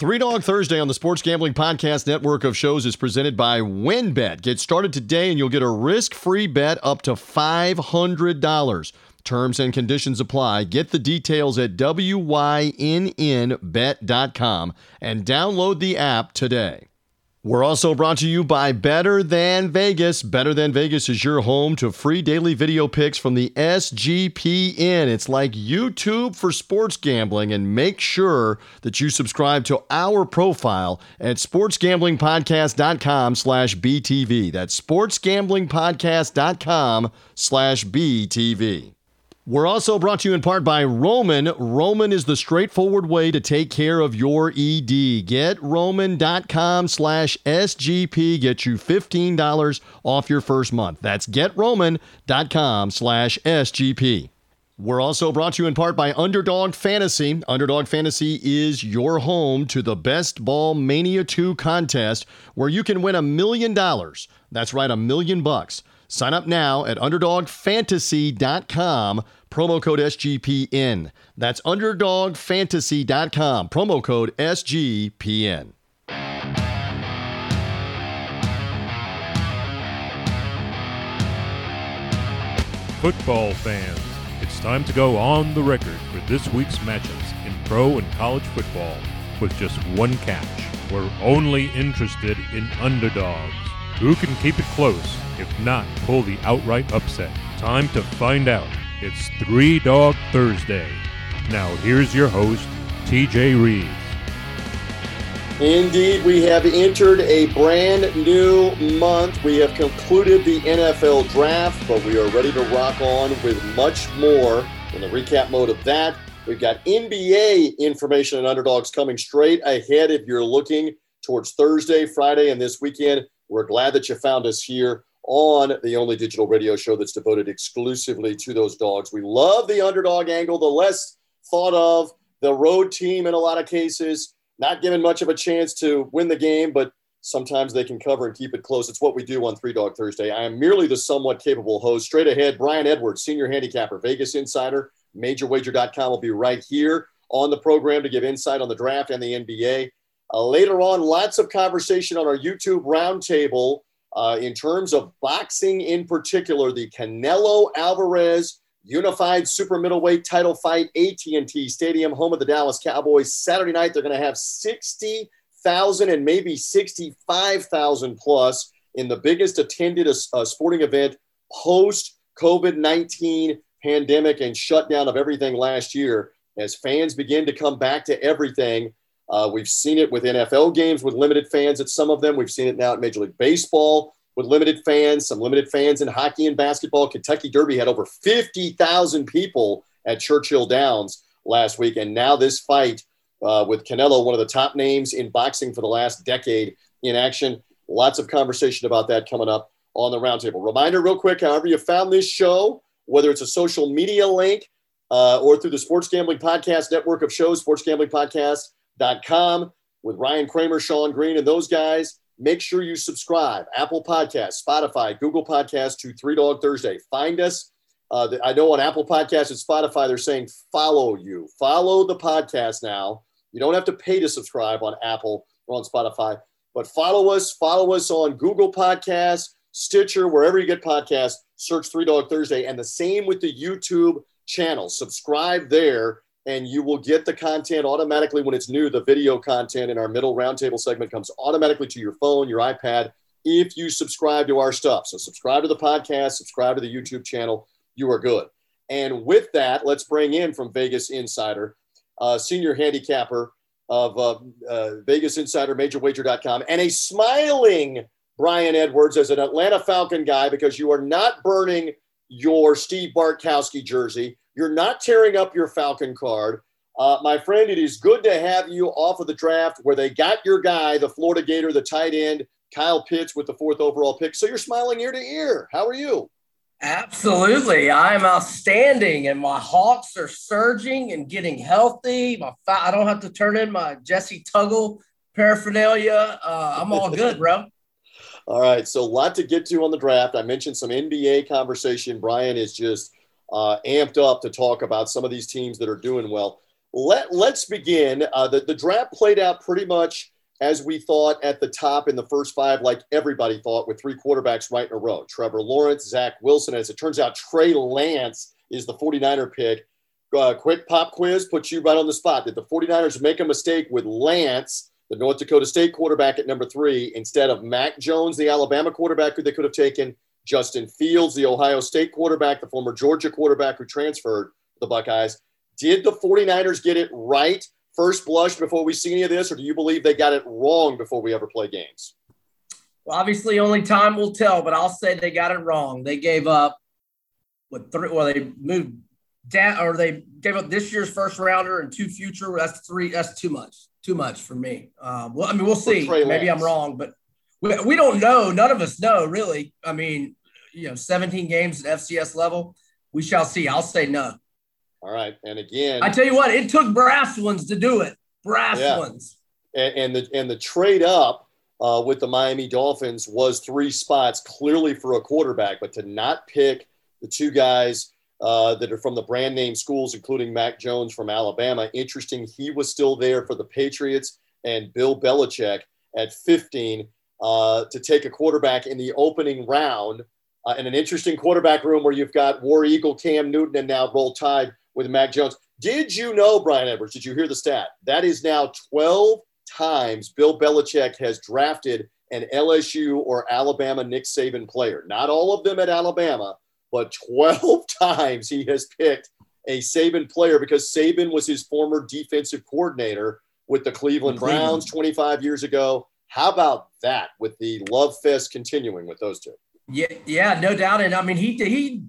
Three Dog Thursday on the Sports Gambling Podcast Network of shows is presented by WynnBET. Get started today and you'll get a risk free bet up to $500. Terms and conditions apply. Get the details at WYNNBet.com and download the app today. We're also brought to you by Better Than Vegas. Better Than Vegas is your home to free daily video picks from the SGPN. It's like YouTube for sports gambling, and make sure that you subscribe to our profile at sportsgamblingpodcast.com slash BTV. That's sportsgamblingpodcast.com slash BTV. We're also brought to you in part by Roman. Roman is the straightforward way to take care of your ED. Get roman.com slash SGP. Get you $15 off your first month. That's getroman.com slash SGP. We're also brought to you in part by Underdog Fantasy. Underdog Fantasy is your home to the Best Ball Mania 2 contest where you can win a million dollars. That's right, a million bucks. Sign up now at underdogfantasy.com, promo code SGPN. That's underdogfantasy.com, promo code SGPN. Football fans, it's time to go on the record for this week's matchups in pro and college football with just one catch. We're only interested in underdogs. Who can keep it close, if not pull the outright upset? Time to find out. It's Three Dog Thursday. Now, here's your host, TJ Reeves. Indeed, we have entered a brand new month. We have concluded the NFL draft, but we are ready to rock on with much more. In the recap mode of that, we've got NBA information and underdogs coming straight ahead if you're looking towards Thursday, Friday, and this weekend. We're glad that you found us here on the only digital radio show that's devoted exclusively to those dogs. We love the underdog angle, the less thought of, the road team in a lot of cases not given much of a chance to win the game, but sometimes they can cover and keep it close. It's what we do on Three Dog Thursday. I am merely the somewhat capable host. Straight ahead, Brian Edwards, senior handicapper, Vegas Insider, MajorWager.com will be right here on the program to give insight on the draft and the NBA. Uh, later on, lots of conversation on our YouTube roundtable uh, in terms of boxing in particular, the Canelo Alvarez unified super middleweight title fight, AT&T Stadium, home of the Dallas Cowboys. Saturday night, they're going to have 60,000 and maybe 65,000 plus in the biggest attended uh, sporting event post COVID 19 pandemic and shutdown of everything last year. As fans begin to come back to everything, uh, we've seen it with NFL games with limited fans at some of them. We've seen it now at Major League Baseball with limited fans, some limited fans in hockey and basketball. Kentucky Derby had over 50,000 people at Churchill Downs last week. And now this fight uh, with Canelo, one of the top names in boxing for the last decade in action. Lots of conversation about that coming up on the roundtable. Reminder, real quick, however, you found this show, whether it's a social media link uh, or through the Sports Gambling Podcast network of shows, sportsgamblingpodcast.com with Ryan Kramer, Sean Green, and those guys make sure you subscribe. Apple Podcast, Spotify, Google Podcast to Three Dog Thursday. Find us. Uh, I know on Apple Podcasts and Spotify, they're saying follow you. Follow the podcast now. You don't have to pay to subscribe on Apple or on Spotify, but follow us. Follow us on Google Podcasts, Stitcher, wherever you get podcasts. Search Three Dog Thursday. And the same with the YouTube channel. Subscribe there and you will get the content automatically when it's new. The video content in our middle roundtable segment comes automatically to your phone, your iPad, if you subscribe to our stuff. So subscribe to the podcast, subscribe to the YouTube channel. You are good. And with that, let's bring in from Vegas Insider, uh, senior handicapper of uh, uh, Vegas Insider, MajorWager.com, and a smiling Brian Edwards as an Atlanta Falcon guy because you are not burning your Steve Bartkowski jersey. You're not tearing up your Falcon card. Uh, my friend, it is good to have you off of the draft where they got your guy, the Florida Gator, the tight end, Kyle Pitts with the fourth overall pick. So you're smiling ear to ear. How are you? Absolutely. I am outstanding, and my Hawks are surging and getting healthy. My fa- I don't have to turn in my Jessie Tuggle paraphernalia. Uh, I'm all good, bro. all right. So, a lot to get to on the draft. I mentioned some NBA conversation. Brian is just uh, amped up to talk about some of these teams that are doing well. let let's begin. Uh, the the draft played out pretty much as we thought at the top in the first five, like everybody thought, with three quarterbacks right in a row. Trevor Lawrence, Zach Wilson. As it turns out, Trey Lance is the 49er pick. Uh, quick pop quiz puts you right on the spot. Did the 49ers make a mistake with Lance, the North Dakota State quarterback at number three, instead of Mac Jones, the Alabama quarterback who they could have taken, Justin Fields, the Ohio State quarterback, the former Georgia quarterback who transferred the Buckeyes? Did the 49ers get it right first blush before we see any of this, or do you believe they got it wrong before we ever play games? Well, obviously, only time will tell, but I'll say they got it wrong. They gave up what three? Well, they moved down, or they gave up this year's first rounder and two future. That's three. That's too much. Too much for me. Um, well, I mean, we'll see. Maybe I'm wrong, but we, we don't know. None of us know, really. I mean, you know, 17 games at FCS level. We shall see. I'll say no. All right. And again, I tell you what, it took brass ones to do it. Brass yeah. ones. And, and, the and the trade up uh, with the Miami Dolphins was three spots clearly for a quarterback, but to not pick the two guys uh, that are from the brand name schools, including Mac Jones from Alabama. Interesting, he was still there for the Patriots and Bill Belichick at 15 uh, to take a quarterback in the opening round. Uh, in an interesting quarterback room where you've got War Eagle, Cam Newton, and now Roll Tide with Mac Jones. Did you know, Brian Edwards? Did you hear the stat? That is now 12 times Bill Belichick has drafted an LSU or Alabama Nick Saban player. Not all of them at Alabama, but 12 times he has picked a Saban player because Saban was his former defensive coordinator with the Cleveland Browns 25 years ago. How about that with the love fest continuing with those two? Yeah, yeah, no doubt. And I mean, he he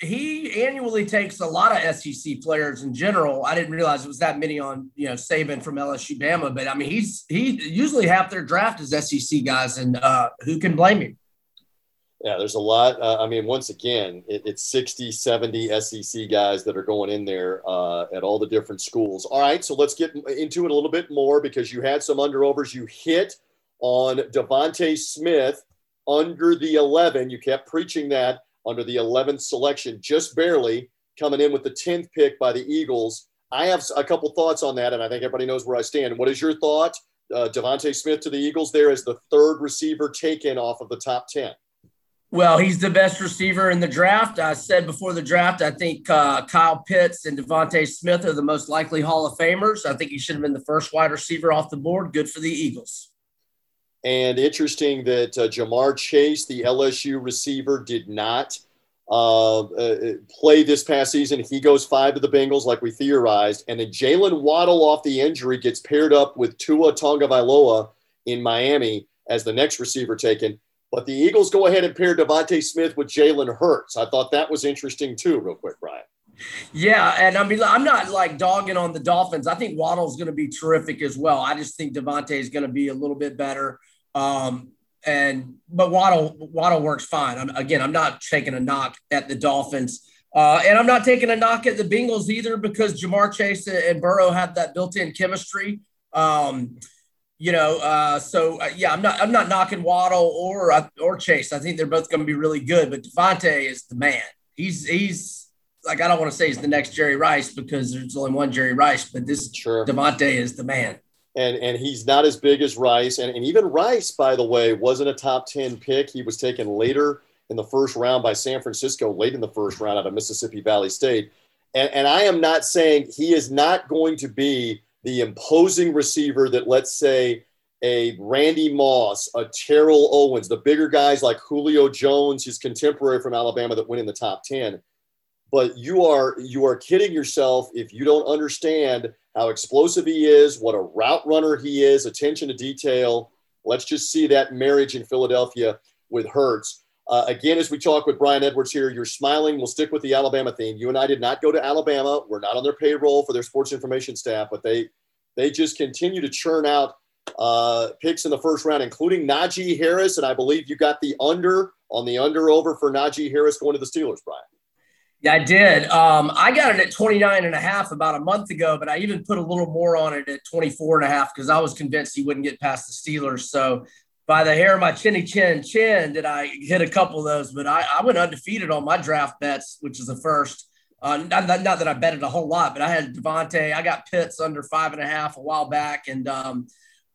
he annually takes a lot of SEC players in general. I didn't realize it was that many on you know Saban from LSU Bama, but I mean he's he usually half their draft is SEC guys, and uh, who can blame him? Yeah, there's a lot. Uh, I mean, once again, it, it's 60, 70 SEC guys that are going in there uh, at all the different schools. All right, so let's get into it a little bit more because you had some underovers. You hit on DeVonta Smith under the 11. You kept preaching that under the 11th selection, just barely coming in with the 10th pick by the Eagles. I have a couple thoughts on that, and I think everybody knows where I stand. What is your thought? Uh, DeVonta Smith to the Eagles there is the third receiver taken off of the top 10. Well, he's the best receiver in the draft. I said before the draft, I think uh, Kyle Pitts and DeVonta Smith are the most likely Hall of Famers. I think he should have been the first wide receiver off the board. Good for the Eagles. And interesting that uh, Ja'Marr Chase, the LSU receiver, did not uh, uh, play this past season. He goes five to the Bengals, like we theorized. And then Jaylen Waddle off the injury gets paired up with Tua Tagovailoa in Miami as the next receiver taken. But the Eagles go ahead and pair DeVonta Smith with Jalen Hurts. I thought that was interesting too, real quick, Brian. Yeah, and I mean, I'm not like dogging on the Dolphins. I think Waddle's going to be terrific as well. I just think DeVonta is going to be a little bit better. Um, and but Waddle Waddle works fine. I'm, again, I'm not taking a knock at the Dolphins, uh, and I'm not taking a knock at the Bengals either because Ja'Marr Chase and Burrow have that built-in chemistry. Um, you know, uh, so uh, yeah, I'm not I'm not knocking Waddle or uh, or Chase. I think they're both going to be really good, but DeVonta is the man. He's he's like I don't want to say he's the next Jerry Rice because there's only one Jerry Rice, but this sure. DeVonta is the man and and he's not as big as Rice. And, and even Rice, by the way, wasn't a top 10 pick. He was taken later in the first round by San Francisco, late in the first round out of Mississippi Valley State. And, and I am not saying he is not going to be the imposing receiver that, let's say, a Randy Moss, a Terrell Owens, the bigger guys like Julio Jones, his contemporary from Alabama that went in the top 10. But you are you are kidding yourself if you don't understand how explosive he is, what a route runner he is, attention to detail. Let's just see that marriage in Philadelphia with Hurts. Uh, again, as we talk with Brian Edwards here, you're smiling. We'll stick with the Alabama theme. You and I did not go to Alabama. We're not on their payroll for their sports information staff, but they they just continue to churn out uh, picks in the first round, including Najee Harris. And I believe you got the under on the under over for Najee Harris going to the Steelers, Brian. Yeah, I did. Um, I got it at 29 and a half about a month ago, but I even put a little more on it at 24 and a half because I was convinced he wouldn't get past the Steelers. So by the hair of my chinny chin chin did I hit a couple of those, but I, I went undefeated on my draft bets, which is the first. Uh, not, not, that I betted a whole lot, but I had DeVonta. I got Pitts under five and a half a while back, and um,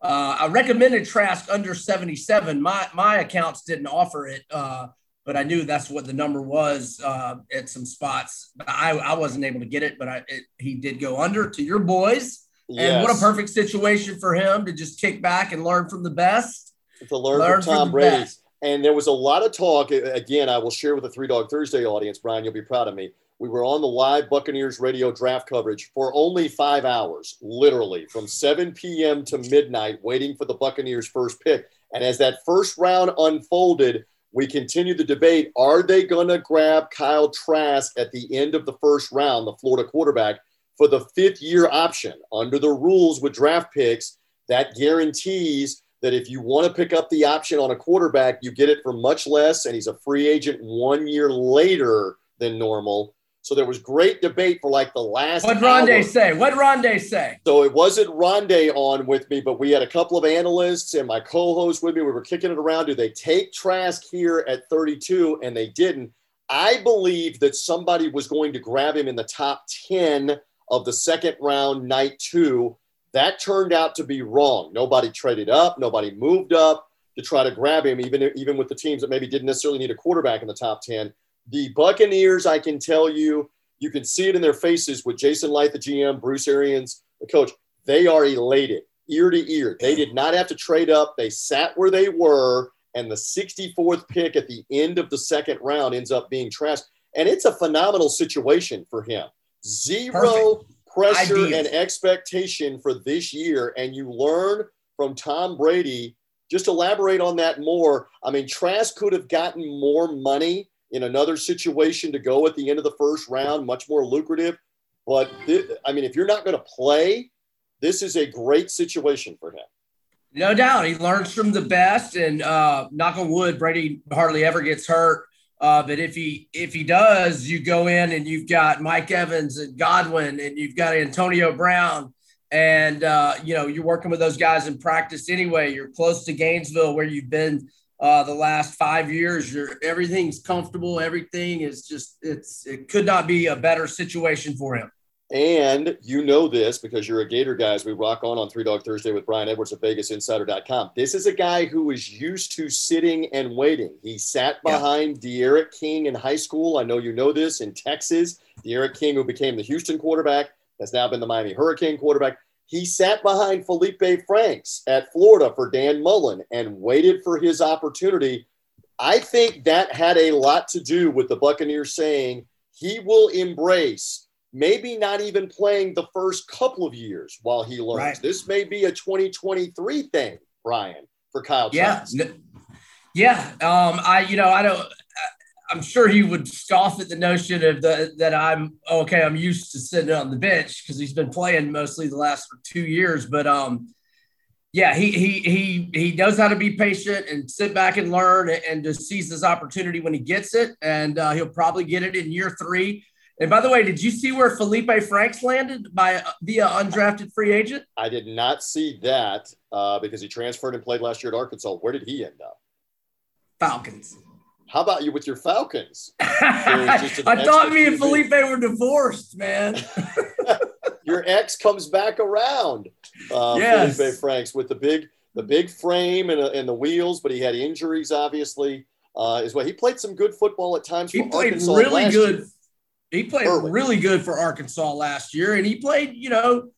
uh, I recommended Trask under 77. My my accounts didn't offer it, uh, but I knew that's what the number was uh, at some spots. I, I wasn't able to get it, but I, it, he did go under to your boys. Yes. And what a perfect situation for him to just kick back and learn from the best. To learn, learn from Tom Brady. Best. And there was a lot of talk. Again, I will share with the Three Dog Thursday audience, Brian, you'll be proud of me we were on the live Buccaneers radio draft coverage for only five hours, literally from 7 p.m. to midnight, waiting for the Buccaneers' first pick. And as that first round unfolded, we continue the debate. Are they going to grab Kyle Trask at the end of the first round, the Florida quarterback, for the fifth year option? Under the rules with draft picks, that guarantees that if you want to pick up the option on a quarterback, you get it for much less, and he's a free agent one year later than normal. So there was great debate for like the last. What Rondé say? What Rondé say? So it wasn't Rondé on with me, but we had a couple of analysts and my co-host with me. We were kicking it around. Do they take Trask here at 32? And they didn't. I believe that somebody was going to grab him in the top 10 of the second round, night two. That turned out to be wrong. Nobody traded up. Nobody moved up to try to grab him, even even with the teams that maybe didn't necessarily need a quarterback in the top 10 the Buccaneers, I can tell you, you can see it in their faces with Jason Licht, the GM, Bruce Arians, the coach. They are elated ear to ear. They did not have to trade up. They sat where they were, and the 64th pick at the end of the second round ends up being Trask. And it's a phenomenal situation for him. Zero Perfect. pressure and expectation for this year. And you learn from Tom Brady. Just elaborate on that more. I mean, Trask could have gotten more money in another situation to go at the end of the first round, much more lucrative. But th- I mean, if you're not going to play, this is a great situation for him. No doubt, he learns from the best, and uh, knock on wood, Brady hardly ever gets hurt. Uh, but if he if he does, you go in and you've got Mike Evans and Godwin, and you've got Antonio Brown, and uh, you know you're working with those guys in practice anyway. You're close to Gainesville, where you've been uh, the last five years. You're, everything's comfortable. Everything is just it's it could not be a better situation for him. And you know this because you're a Gator guy as we rock on on Three Dog Thursday with Brian Edwards of VegasInsider.com. This is a guy who is used to sitting and waiting. He sat behind yeah. D'Eriq King in high school. I know you know this in Texas. D'Eriq King, who became the Houston quarterback, has now been the Miami Hurricane quarterback. He sat behind Feleipe Franks at Florida for Dan Mullen and waited for his opportunity. I think that had a lot to do with the Buccaneers saying he will embrace maybe not even playing the first couple of years while he learns. Right. This may be a 2023 thing, Brian, for Kyle. Yeah. Yeah. Um, I, you know, I don't, I'm sure he would scoff at the notion of the, that I'm okay. I'm used to sitting on the bench because he's been playing mostly the last two years. But um, yeah, he he he he knows how to be patient and sit back and learn and just seize this opportunity when he gets it, and uh, he'll probably get it in year three. And by the way, did you see where Feleipe Franks landed by via undrafted free agent? I did not see that uh, because he transferred and played last year at Arkansas. Where did he end up? Falcons. How about you with your Falcons? I thought me and Feleipe were divorced, man. your ex comes back around. Uh, yes. Feleipe Franks with the big, the big frame and, uh, and the wheels, but he had injuries, obviously. Uh, as well, he played some good football at times. He played Arkansas really good. Year. He played Early. really good for Arkansas last year, and he played, you know,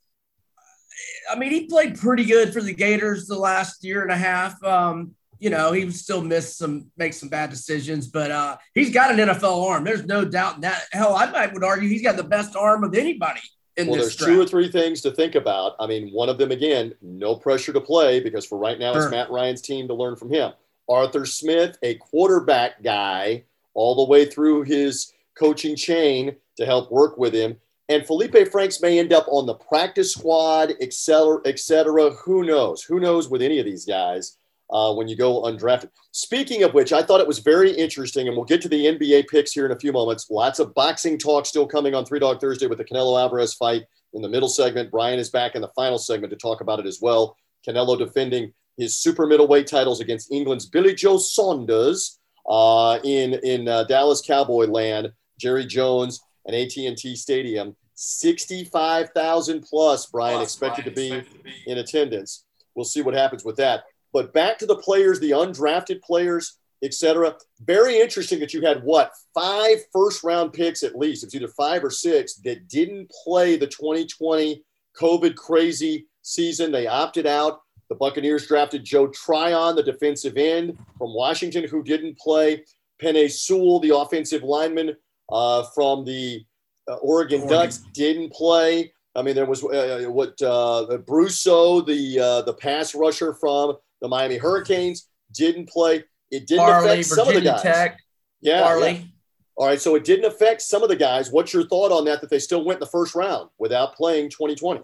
I mean, he played pretty good for the Gators the last year and a half. Um, you know, he still miss some, make some bad decisions, but uh, he's got an NFL arm. There's no doubt in that. Hell, I might would argue he's got the best arm of anybody. In this. well, there's draft. two or three things to think about. I mean, one of them again, no pressure to play because for right now sure. it's Matt Ryan's team to learn from him. Arthur Smith, a quarterback guy, all the way through his coaching chain to help work with him. And Feleipe Franks may end up on the practice squad, et cetera, et cetera. Who knows? Who knows with any of these guys? Uh, when you go undrafted. Speaking of which, I thought it was very interesting, and we'll get to the NBA picks here in a few moments. Lots of boxing talk still coming on Three Dog Thursday with the Canelo Alvarez fight in the middle segment. Brian is back in the final segment to talk about it as well. Canelo defending his super middleweight titles against England's Billy Joe Saunders uh, in in uh, Dallas Cowboy land. Jerry Jones and AT&T Stadium. 65,000 plus, Brian, plus, expected, Brian to, expected to be in attendance. We'll see what happens with that. But back to the players, the undrafted players, etc. Very interesting that you had what five first round picks at least. It's either five or six that didn't play the 2020 COVID crazy season. They opted out. The Buccaneers drafted Joe Tryon, the defensive end from Washington, who didn't play. Penei Sewell, the offensive lineman uh, from the uh, Oregon, Oregon, Ducks, didn't play. I mean, there was uh, what uh, Brousseau, the uh, the pass rusher from the Miami Hurricanes, didn't play. It didn't Farley, affect some Virginia of the guys. Tech, yeah, Farley. Yeah. All right, so it didn't affect some of the guys. What's your thought on that? That they still went in the first round without playing 2020.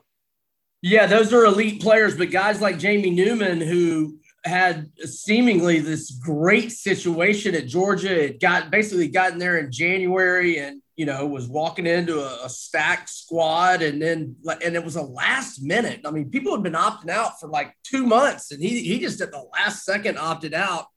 Yeah, those are elite players, but guys like Jamie Newman, who had seemingly this great situation at Georgia, it got basically gotten there in January and you know was walking into a, a stacked squad, and then and it was a last minute. I mean, people had been opting out for like two months, and he he just at the last second opted out.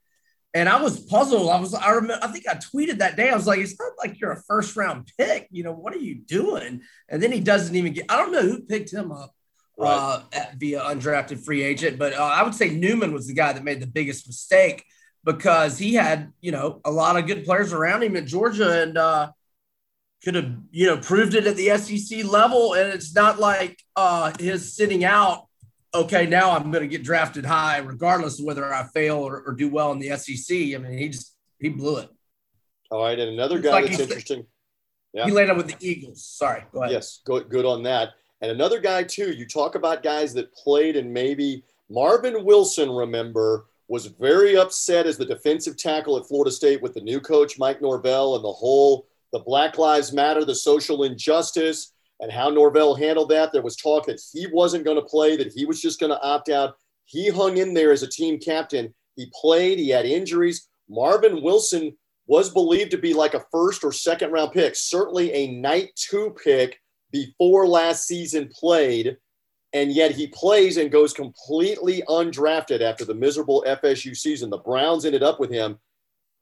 And I was puzzled. I was, I remember, I think I tweeted that day. I was like, it's not like you're a first round pick. You know, what are you doing? And then he doesn't even get, I don't know who picked him up right. uh, via undrafted free agent. But uh, I would say Newman was the guy that made the biggest mistake because he had, you know, a lot of good players around him at Georgia and uh, could have, you know, proved it at the SEC level. And it's not like uh, his sitting out, okay, now I'm going to get drafted high, regardless of whether I fail or, or, do well in the SEC. I mean, he just, he blew it. All right. And another guy like that's interesting. Yeah. He landed with the Eagles. Sorry. Go ahead. Yes. Good, good on that. And another guy, too, you talk about guys that played and maybe Marvin Wilson, remember, was very upset as the defensive tackle at Florida State with the new coach, Mike Norvell, and the whole the Black Lives Matter, the social injustice, and how Norvell handled that. There was talk that he wasn't going to play, that he was just going to opt out. He hung in there as a team captain. He played, he had injuries. Marvin Wilson was believed to be like a first or second round pick, certainly a night two pick before last season played, and yet he plays and goes completely undrafted after the miserable FSU season. The Browns ended up with him.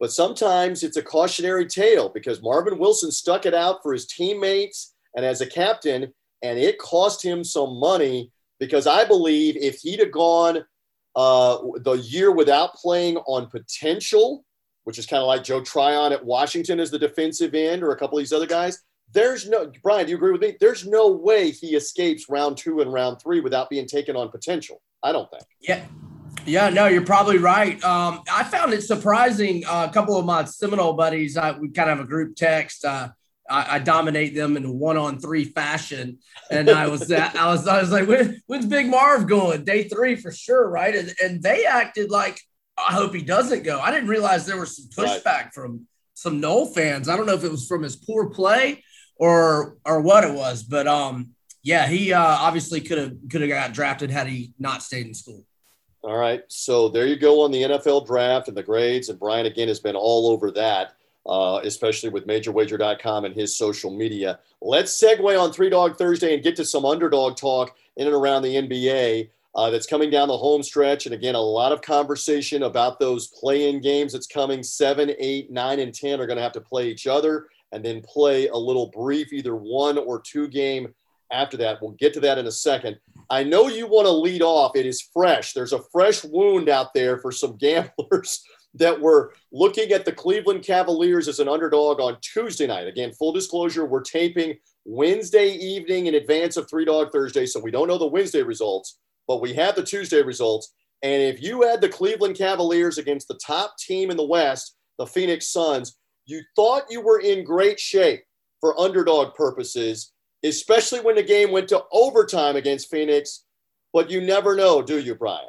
But sometimes it's a cautionary tale because Marvin Wilson stuck it out for his teammates and as a captain, and it cost him some money because I believe if he'd have gone uh, the year without playing on potential, which is kind of like Joe Tryon at Washington as the defensive end or a couple of these other guys, there's no Brian, do you agree with me? There's no way he escapes round two and round three without being taken on potential. I don't think. Yeah. Yeah, no, you're probably right. Um, I found it surprising. Uh, a couple of my Seminole buddies, I, we kind of have a group text. Uh, I, I, dominate them in a one on three fashion, and I was, I was, I was like, when, "When's Big Marv going? Day three for sure, right?" And, and they acted like, "I hope he doesn't go." I didn't realize there was some pushback right. from some Nole fans. I don't know if it was from his poor play or or what it was. But um, yeah, he uh, obviously could have could have got drafted had he not stayed in school. All right, so there you go on the NFL draft and the grades, and Brian again has been all over that. Uh, especially with MajorWager.com and his social media. Let's segue on Three Dog Thursday and get to some underdog talk in and around the NBA uh, that's coming down the home stretch. And again, a lot of conversation about those play in games that's coming. Seven, eight, nine, and 10 are going to have to play each other and then play a little brief, either one or two game after that. We'll get to that in a second. I know you want to lead off. It is fresh. There's a fresh wound out there for some gamblers that were looking at the Cleveland Cavaliers as an underdog on Tuesday night. Again, full disclosure, we're taping Wednesday evening in advance of Three Dog Thursday, so we don't know the Wednesday results, but we have the Tuesday results. And if you had the Cleveland Cavaliers against the top team in the West, the Phoenix Suns, you thought you were in great shape for underdog purposes, especially when the game went to overtime against Phoenix. But you never know, do you, Brian?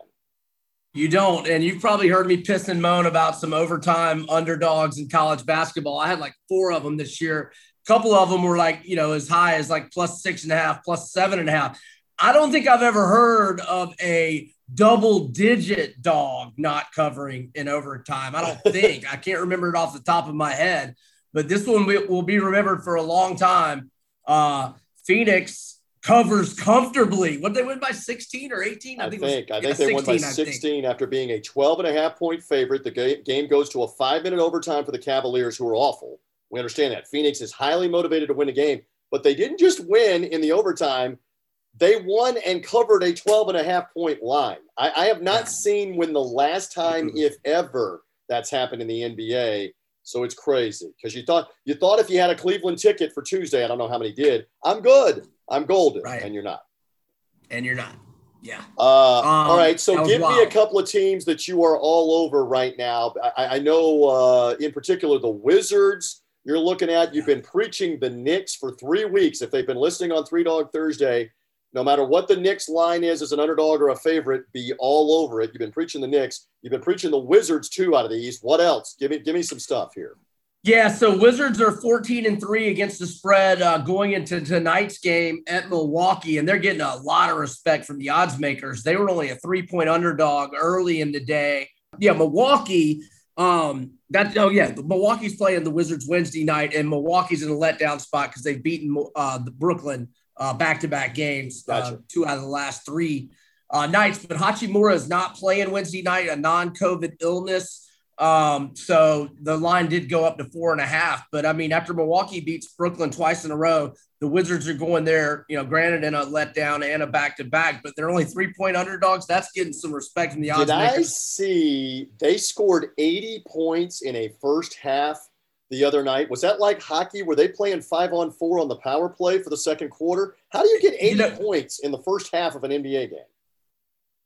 You don't. And you've probably heard me piss and moan about some overtime underdogs in college basketball. I had like four of them this year. A couple of them were like, you know, as high as like plus six and a half, plus seven and a half. I don't think I've ever heard of a double digit dog not covering in overtime. I don't think I can't remember it off the top of my head, but this one will be remembered for a long time. Uh, Phoenix covers comfortably. What they win by 16 or 18? I, I think, think, was, I think they 16, won by 16 after being a 12 and a half point favorite. The game goes to a five minute overtime for the Cavaliers, who are awful. We understand that. Phoenix is highly motivated to win a game, but they didn't just win in the overtime. They won and covered a 12 and a half point line. I, I have not seen when the last time, if ever, that's happened in the NBA. So it's crazy because you thought you thought if you had a Cleveland ticket for Tuesday, I don't know how many did. I'm good. I'm golden, right. and you're not. And you're not. Yeah. Uh, um, all right. So give wild. me a couple of teams that you are all over right now. I, I know, uh, in particular, the Wizards. You're looking at. You've been preaching the Knicks for three weeks. If they've been listening on Three Dog Thursday, no matter what the Knicks line is as an underdog or a favorite, be all over it. You've been preaching the Knicks. You've been preaching the Wizards too out of the East. What else? Give me give me some stuff here. Yeah, so Wizards are 14 and 3 against the spread uh, going into tonight's game at Milwaukee, and they're getting a lot of respect from the odds makers. They were only a three point underdog early in the day. Yeah, Milwaukee. Um, that oh yeah, Milwaukee's playing the Wizards Wednesday night, and Milwaukee's in a letdown spot because they've beaten uh, the Brooklyn back to back games, uh, gotcha. uh, two out of the last three uh, nights. But Hachimura is not playing Wednesday night, a non COVID illness. Um, so the line did go up to four and a half. But I mean, after Milwaukee beats Brooklyn twice in a row, the Wizards are going there, you know, granted in a letdown and a back to back, but they're only three point underdogs. That's getting some respect from the odds. Did makers. I see they scored 80 points in a first half the other night. Was that like hockey? Were they playing five on four on the power play for the second quarter? How do you get 80 you know, points in the first half of an NBA game?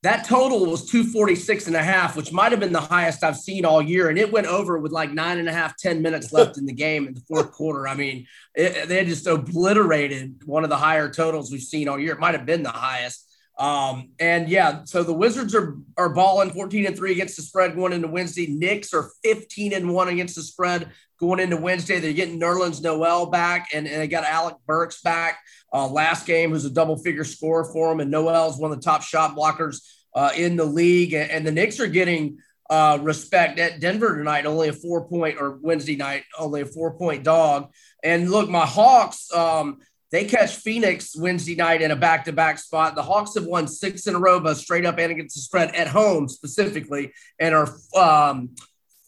That total was 246 and a half, which might have been the highest I've seen all year. And it went over with like nine and a half, 10 minutes left in the game in the fourth quarter. I mean, it, they just obliterated one of the higher totals we've seen all year. It might have been the highest. Um, and yeah, so the Wizards are are balling 14 and 3 against the spread going into Wednesday. Knicks are 15 and 1 against the spread going into Wednesday. They're getting Nerlens Noel back and, and they got Alec Burks back. Uh, last game was a double figure score for him, and Noel is one of the top shot blockers uh, in the league. And, and the Knicks are getting uh, respect at Denver tonight, only a four point or Wednesday night, only a four point dog. And look, my Hawks, um, they catch Phoenix Wednesday night in a back to back spot. The Hawks have won six in a row, but straight up and against the spread at home specifically, and are um,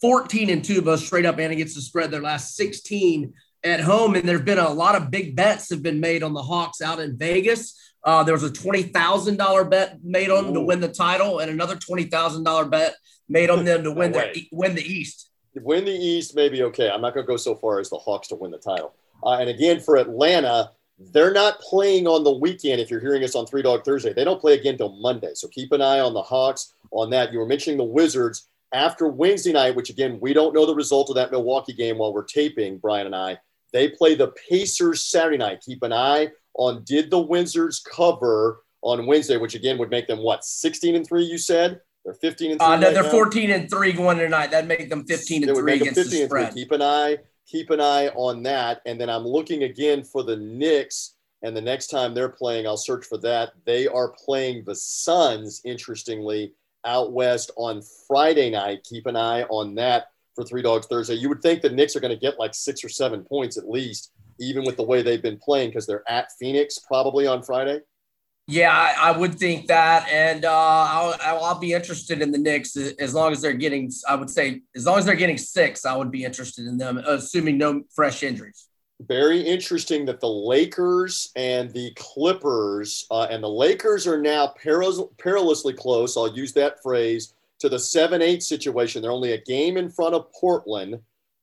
14 and two, both straight up and against the spread their last 16 at home. And there have been a lot of big bets have been made on the Hawks out in Vegas. Uh, there was a $20,000 bet made on them to win the title and another $20,000 bet made on them to win, no the, win the East. Win the East, maybe okay. I'm not going to go so far as the Hawks to win the title. Uh, and again, for Atlanta, they're not playing on the weekend. If you're hearing us on Three Dog Thursday, they don't play again till Monday. So keep an eye on the Hawks on that. You were mentioning the Wizards after Wednesday night, which again, we don't know the result of that Milwaukee game while we're taping, Brian and I. They play the Pacers Saturday night. Keep an eye on did the Wizards cover on Wednesday, which again would make them what, 16 and 3, you said? They're 15 and 3. Uh, no, they're 14 and 3 going tonight. That'd make them 15 and 3 against 15 the spread. Keep an eye keep an eye on that. And then I'm looking again for the Knicks. And the next time they're playing, I'll search for that. They are playing the Suns, interestingly, out west on Friday night. Keep an eye on that for Three Dogs Thursday. You would think the Knicks are going to get like six or seven points at least, even with the way they've been playing, because they're at Phoenix probably on Friday. Yeah, I, I, would think that, and uh, I'll, I'll be interested in the Knicks as long as they're getting. I would say as long as they're getting six, I would be interested in them, assuming no fresh injuries. Very interesting that the Lakers and the Clippers, uh, and the Lakers are now peril- perilously close. I'll use that phrase to the seven-eight situation. They're only a game in front of Portland.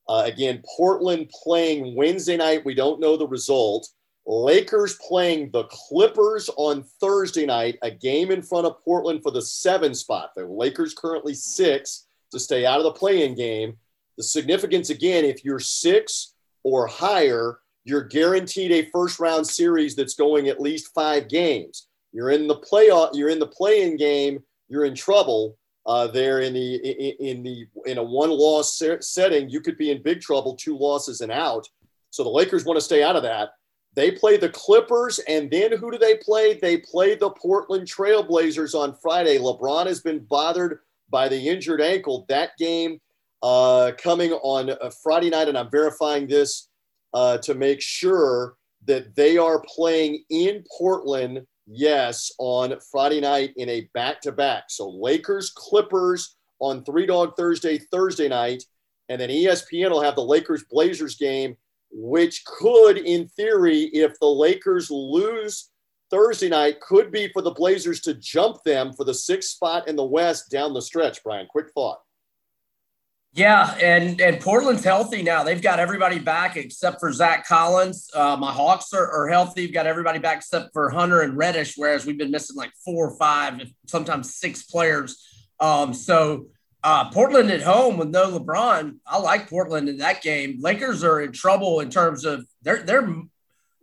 Uh, again, Portland playing Wednesday night. We don't know the result. Lakers playing the Clippers on Thursday night, a game in front of Portland for the seven spot. The Lakers currently six to stay out of the play-in game. The significance again, if you're six or higher, you're guaranteed a first round series that's going at least five games. You're in the playoff, you're in the play-in game, you're in trouble. Uh, there in the in the in a one loss setting, you could be in big trouble, two losses and out. So the Lakers want to stay out of that. They play the Clippers, and then who do they play? They play the Portland Trailblazers on Friday. LeBron has been bothered by the injured ankle. That game uh, coming on a Friday night, and I'm verifying this uh, to make sure that they are playing in Portland, yes, on Friday night in a back to back. So Lakers, Clippers on Three Dog Thursday, Thursday night, and then ESPN will have the Lakers Blazers game which could, in theory, if the Lakers lose Thursday night, could be for the Blazers to jump them for the sixth spot in the West down the stretch. Brian, quick thought. Yeah, and and Portland's healthy now. They've got everybody back except for Zach Collins. Uh, my Hawks are, are healthy. You've got everybody back except for Hunter and Reddish, whereas we've been missing like four or five, sometimes six players. Um, so uh, Portland at home with no LeBron, I like Portland in that game. Lakers are in trouble in terms of they're they're.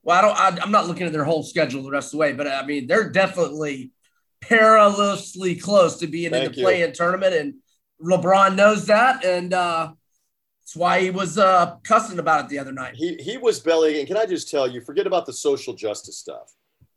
Well, I don't. I, I'm not looking at their whole schedule the rest of the way, but I mean they're definitely perilously close to being Thank in the play-in tournament and LeBron knows that, and uh, that's why he was uh, cussing about it the other night. He he was belly, and can I just tell you, forget about the social justice stuff,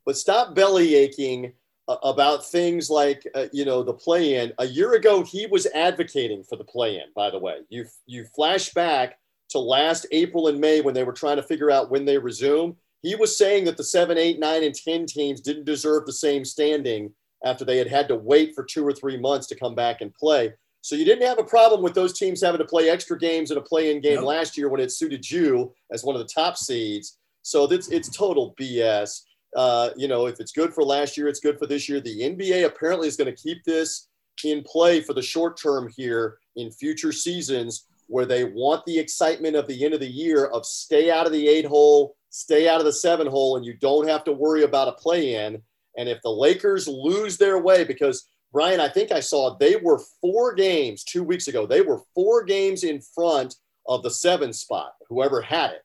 but stop belly aching uh, about things like uh, you know the play-in. A year ago, he was advocating for the play-in. By the way, you you flash back to last April and May when they were trying to figure out when they resume. He was saying that the seven, eight, nine, and ten teams didn't deserve the same standing after they had had to wait for two or three months to come back and play. So you didn't have a problem with those teams having to play extra games in a play-in game nope. last year when it suited you as one of the top seeds. So it's it's total BS. Uh, you know, if it's good for last year, it's good for this year. The NBA apparently is going to keep this in play for the short term here in future seasons where they want the excitement of the end of the year of stay out of the eight hole, stay out of the seven hole, and you don't have to worry about a play in. And if the Lakers lose their way, because Brian, I think I saw they were four games two weeks ago. They were four games in front of the seven spot, whoever had it.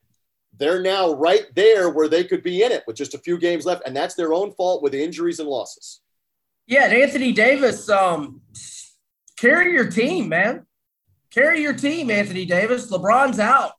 They're now right there where they could be in it with just a few games left. And that's their own fault with injuries and losses. Yeah, and Anthony Davis, um, carry your team, man. Carry your team, Anthony Davis. LeBron's out.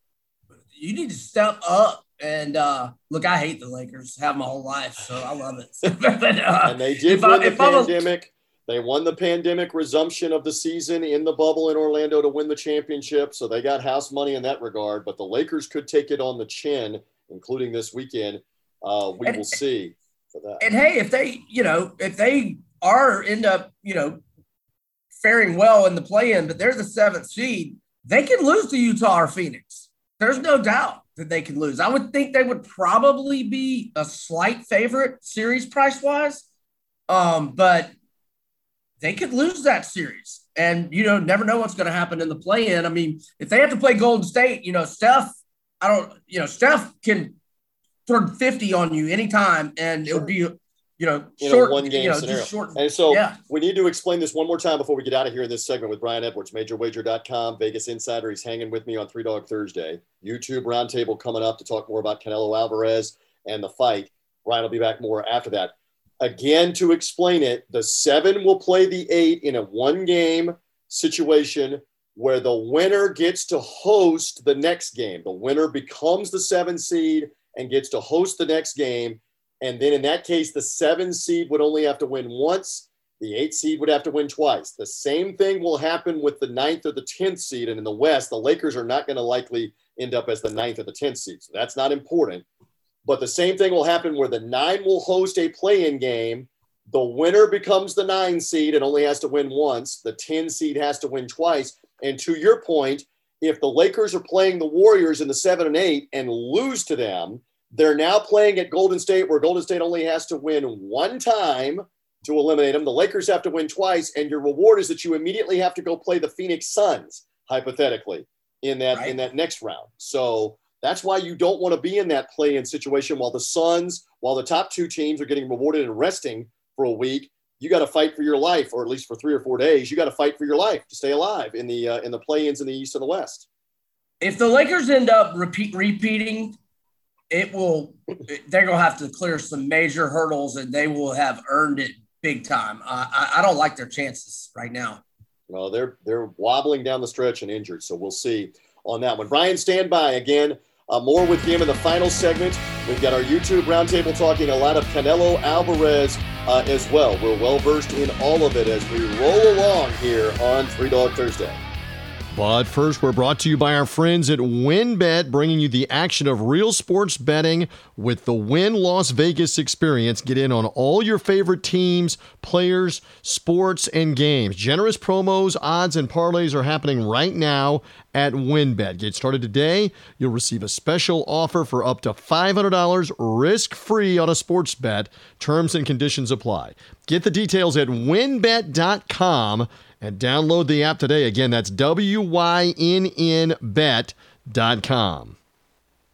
You need to step up. And uh, look, I hate the Lakers. Have my whole life, so I love it. but, uh, and they did win I, the pandemic. They won the pandemic resumption of the season in the bubble in Orlando to win the championship. So they got house money in that regard. But the Lakers could take it on the chin, including this weekend. Uh, we and, will see for that. And hey, if they, you know, if they are end up, you know, faring well in the play in, but they're the seventh seed, they can lose to Utah or Phoenix. There's no doubt that they can lose. I would think they would probably be a slight favorite series price wise. Um, but they could lose that series. And, you know, never know what's going to happen in the play in. I mean, if they have to play Golden State, you know, Steph, I don't, you know, Steph can throw 50 on you anytime and sure. it would be, you know, you short, know, one game you know, scenario. Short, and so yeah. we need to explain this one more time before we get out of here in this segment with Brian Edwards, majorwager.com, Vegas Insider. He's hanging with me on Three Dog Thursday. YouTube roundtable coming up to talk more about Canelo Alvarez and the fight. Brian will be back more after that. Again, to explain it, the seven will play the eight in a one game situation where the winner gets to host the next game. The winner becomes the seven seed and gets to host the next game. And then in that case, the seven seed would only have to win once. The eight seed would have to win twice. The same thing will happen with the ninth or the 10th seed. And in the West, the Lakers are not going to likely end up as the ninth or the 10th seed. So that's not important. But the same thing will happen where the nine will host a play in game. The winner becomes the nine seed and only has to win once. The 10 seed has to win twice. And to your point, if the Lakers are playing the Warriors in the seven and eight and lose to them, they're now playing at Golden State where Golden State only has to win one time to eliminate them. The Lakers have to win twice, and your reward is that you immediately have to go play the Phoenix Suns, hypothetically, in that right. in that next round. So that's why you don't want to be in that play in situation while the Suns, while the top two teams are getting rewarded and resting for a week. You got to fight for your life, or at least for three or four days. You got to fight for your life to stay alive in the uh, in the play-ins in the East and the West. If the Lakers end up repeat repeating, it will. They're gonna have to clear some major hurdles, and they will have earned it big time. Uh, I, I don't like their chances right now. Well, they're they're wobbling down the stretch and injured, so we'll see on that one. Brian, stand by again. Uh, more with him in the final segment. We've got our YouTube roundtable talking a lot of Canelo Alvarez uh, as well. We're well versed in all of it as we roll along here on Three Dog Thursday. But first, we're brought to you by our friends at WynnBET, bringing you the action of real sports betting with the Wynn Las Vegas experience. Get in on all your favorite teams, players, sports, and games. Generous promos, odds, and parlays are happening right now at WynnBET. Get started today. You'll receive a special offer for up to $500 risk free on a sports bet. Terms and conditions apply. Get the details at wynnbet.com and download the app today. Again, that's W Y N N bet.com.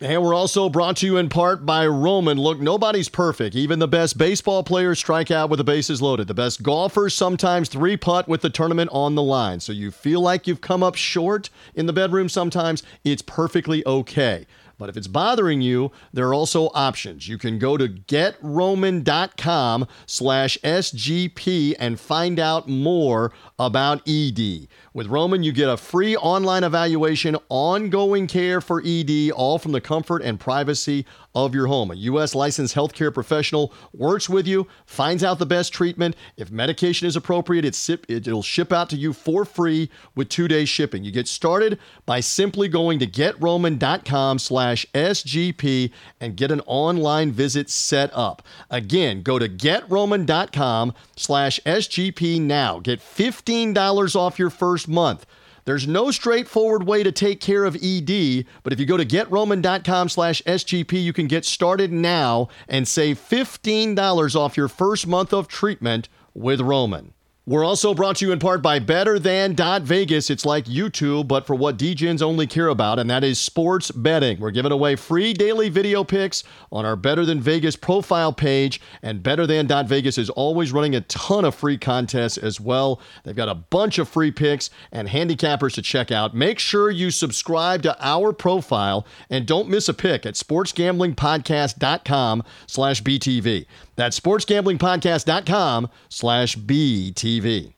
And we're also brought to you in part by Roman. Look, nobody's perfect. Even the best baseball players strike out with the bases loaded. The best golfers sometimes three putt with the tournament on the line. So you feel like you've come up short in the bedroom sometimes, it's perfectly okay. But if it's bothering you, there are also options. You can go to getroman.com slash SGP and find out more about ED. With Roman, you get a free online evaluation, ongoing care for ED, all from the comfort and privacy of your home. A U.S. licensed healthcare professional works with you, finds out the best treatment. If medication is appropriate, it'll ship out to you for free with two-day shipping. You get started by simply going to getroman.com slash SGP and get an online visit set up. Again, go to getroman.com slash SGP now. Get $15 off your first month. There's no straightforward way to take care of ED, but if you go to getroman.com slash SGP, you can get started now and save $15 off your first month of treatment with Roman. We're also brought to you in part by Better Than Vegas. It's like YouTube, but for what DJs only care about, and that is sports betting. We're giving away free daily video picks on our Better Than Vegas profile page, and Better Than Vegas is always running a ton of free contests as well. They've got a bunch of free picks and handicappers to check out. Make sure you subscribe to our profile and don't miss a pick at sportsgamblingpodcast.com slash BTV. That's sportsgamblingpodcast.com slash BTV.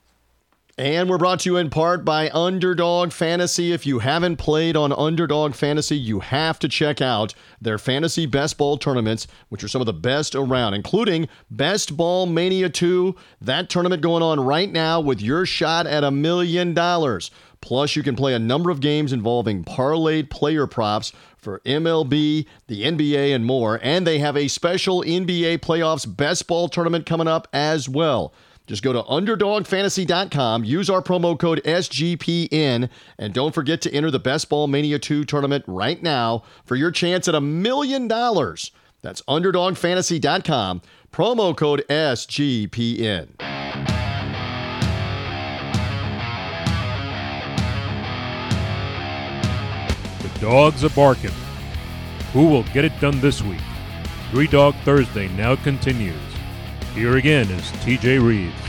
And we're brought to you in part by Underdog Fantasy. If you haven't played on Underdog Fantasy, you have to check out their fantasy best ball tournaments, which are some of the best around, including Best Ball Mania 2. That tournament going on right now with your shot at a million dollars. Plus, you can play a number of games involving parlayed player props for MLB, the NBA, and more. And they have a special NBA playoffs best ball tournament coming up as well. Just go to underdogfantasy.com, use our promo code SGPN, and don't forget to enter the Best Ball Mania 2 tournament right now for your chance at a million dollars. That's underdogfantasy.com, promo code SGPN. Dogs are barking. Who will get it done this week? Three Dog Thursday now continues. Here again is TJ Rives.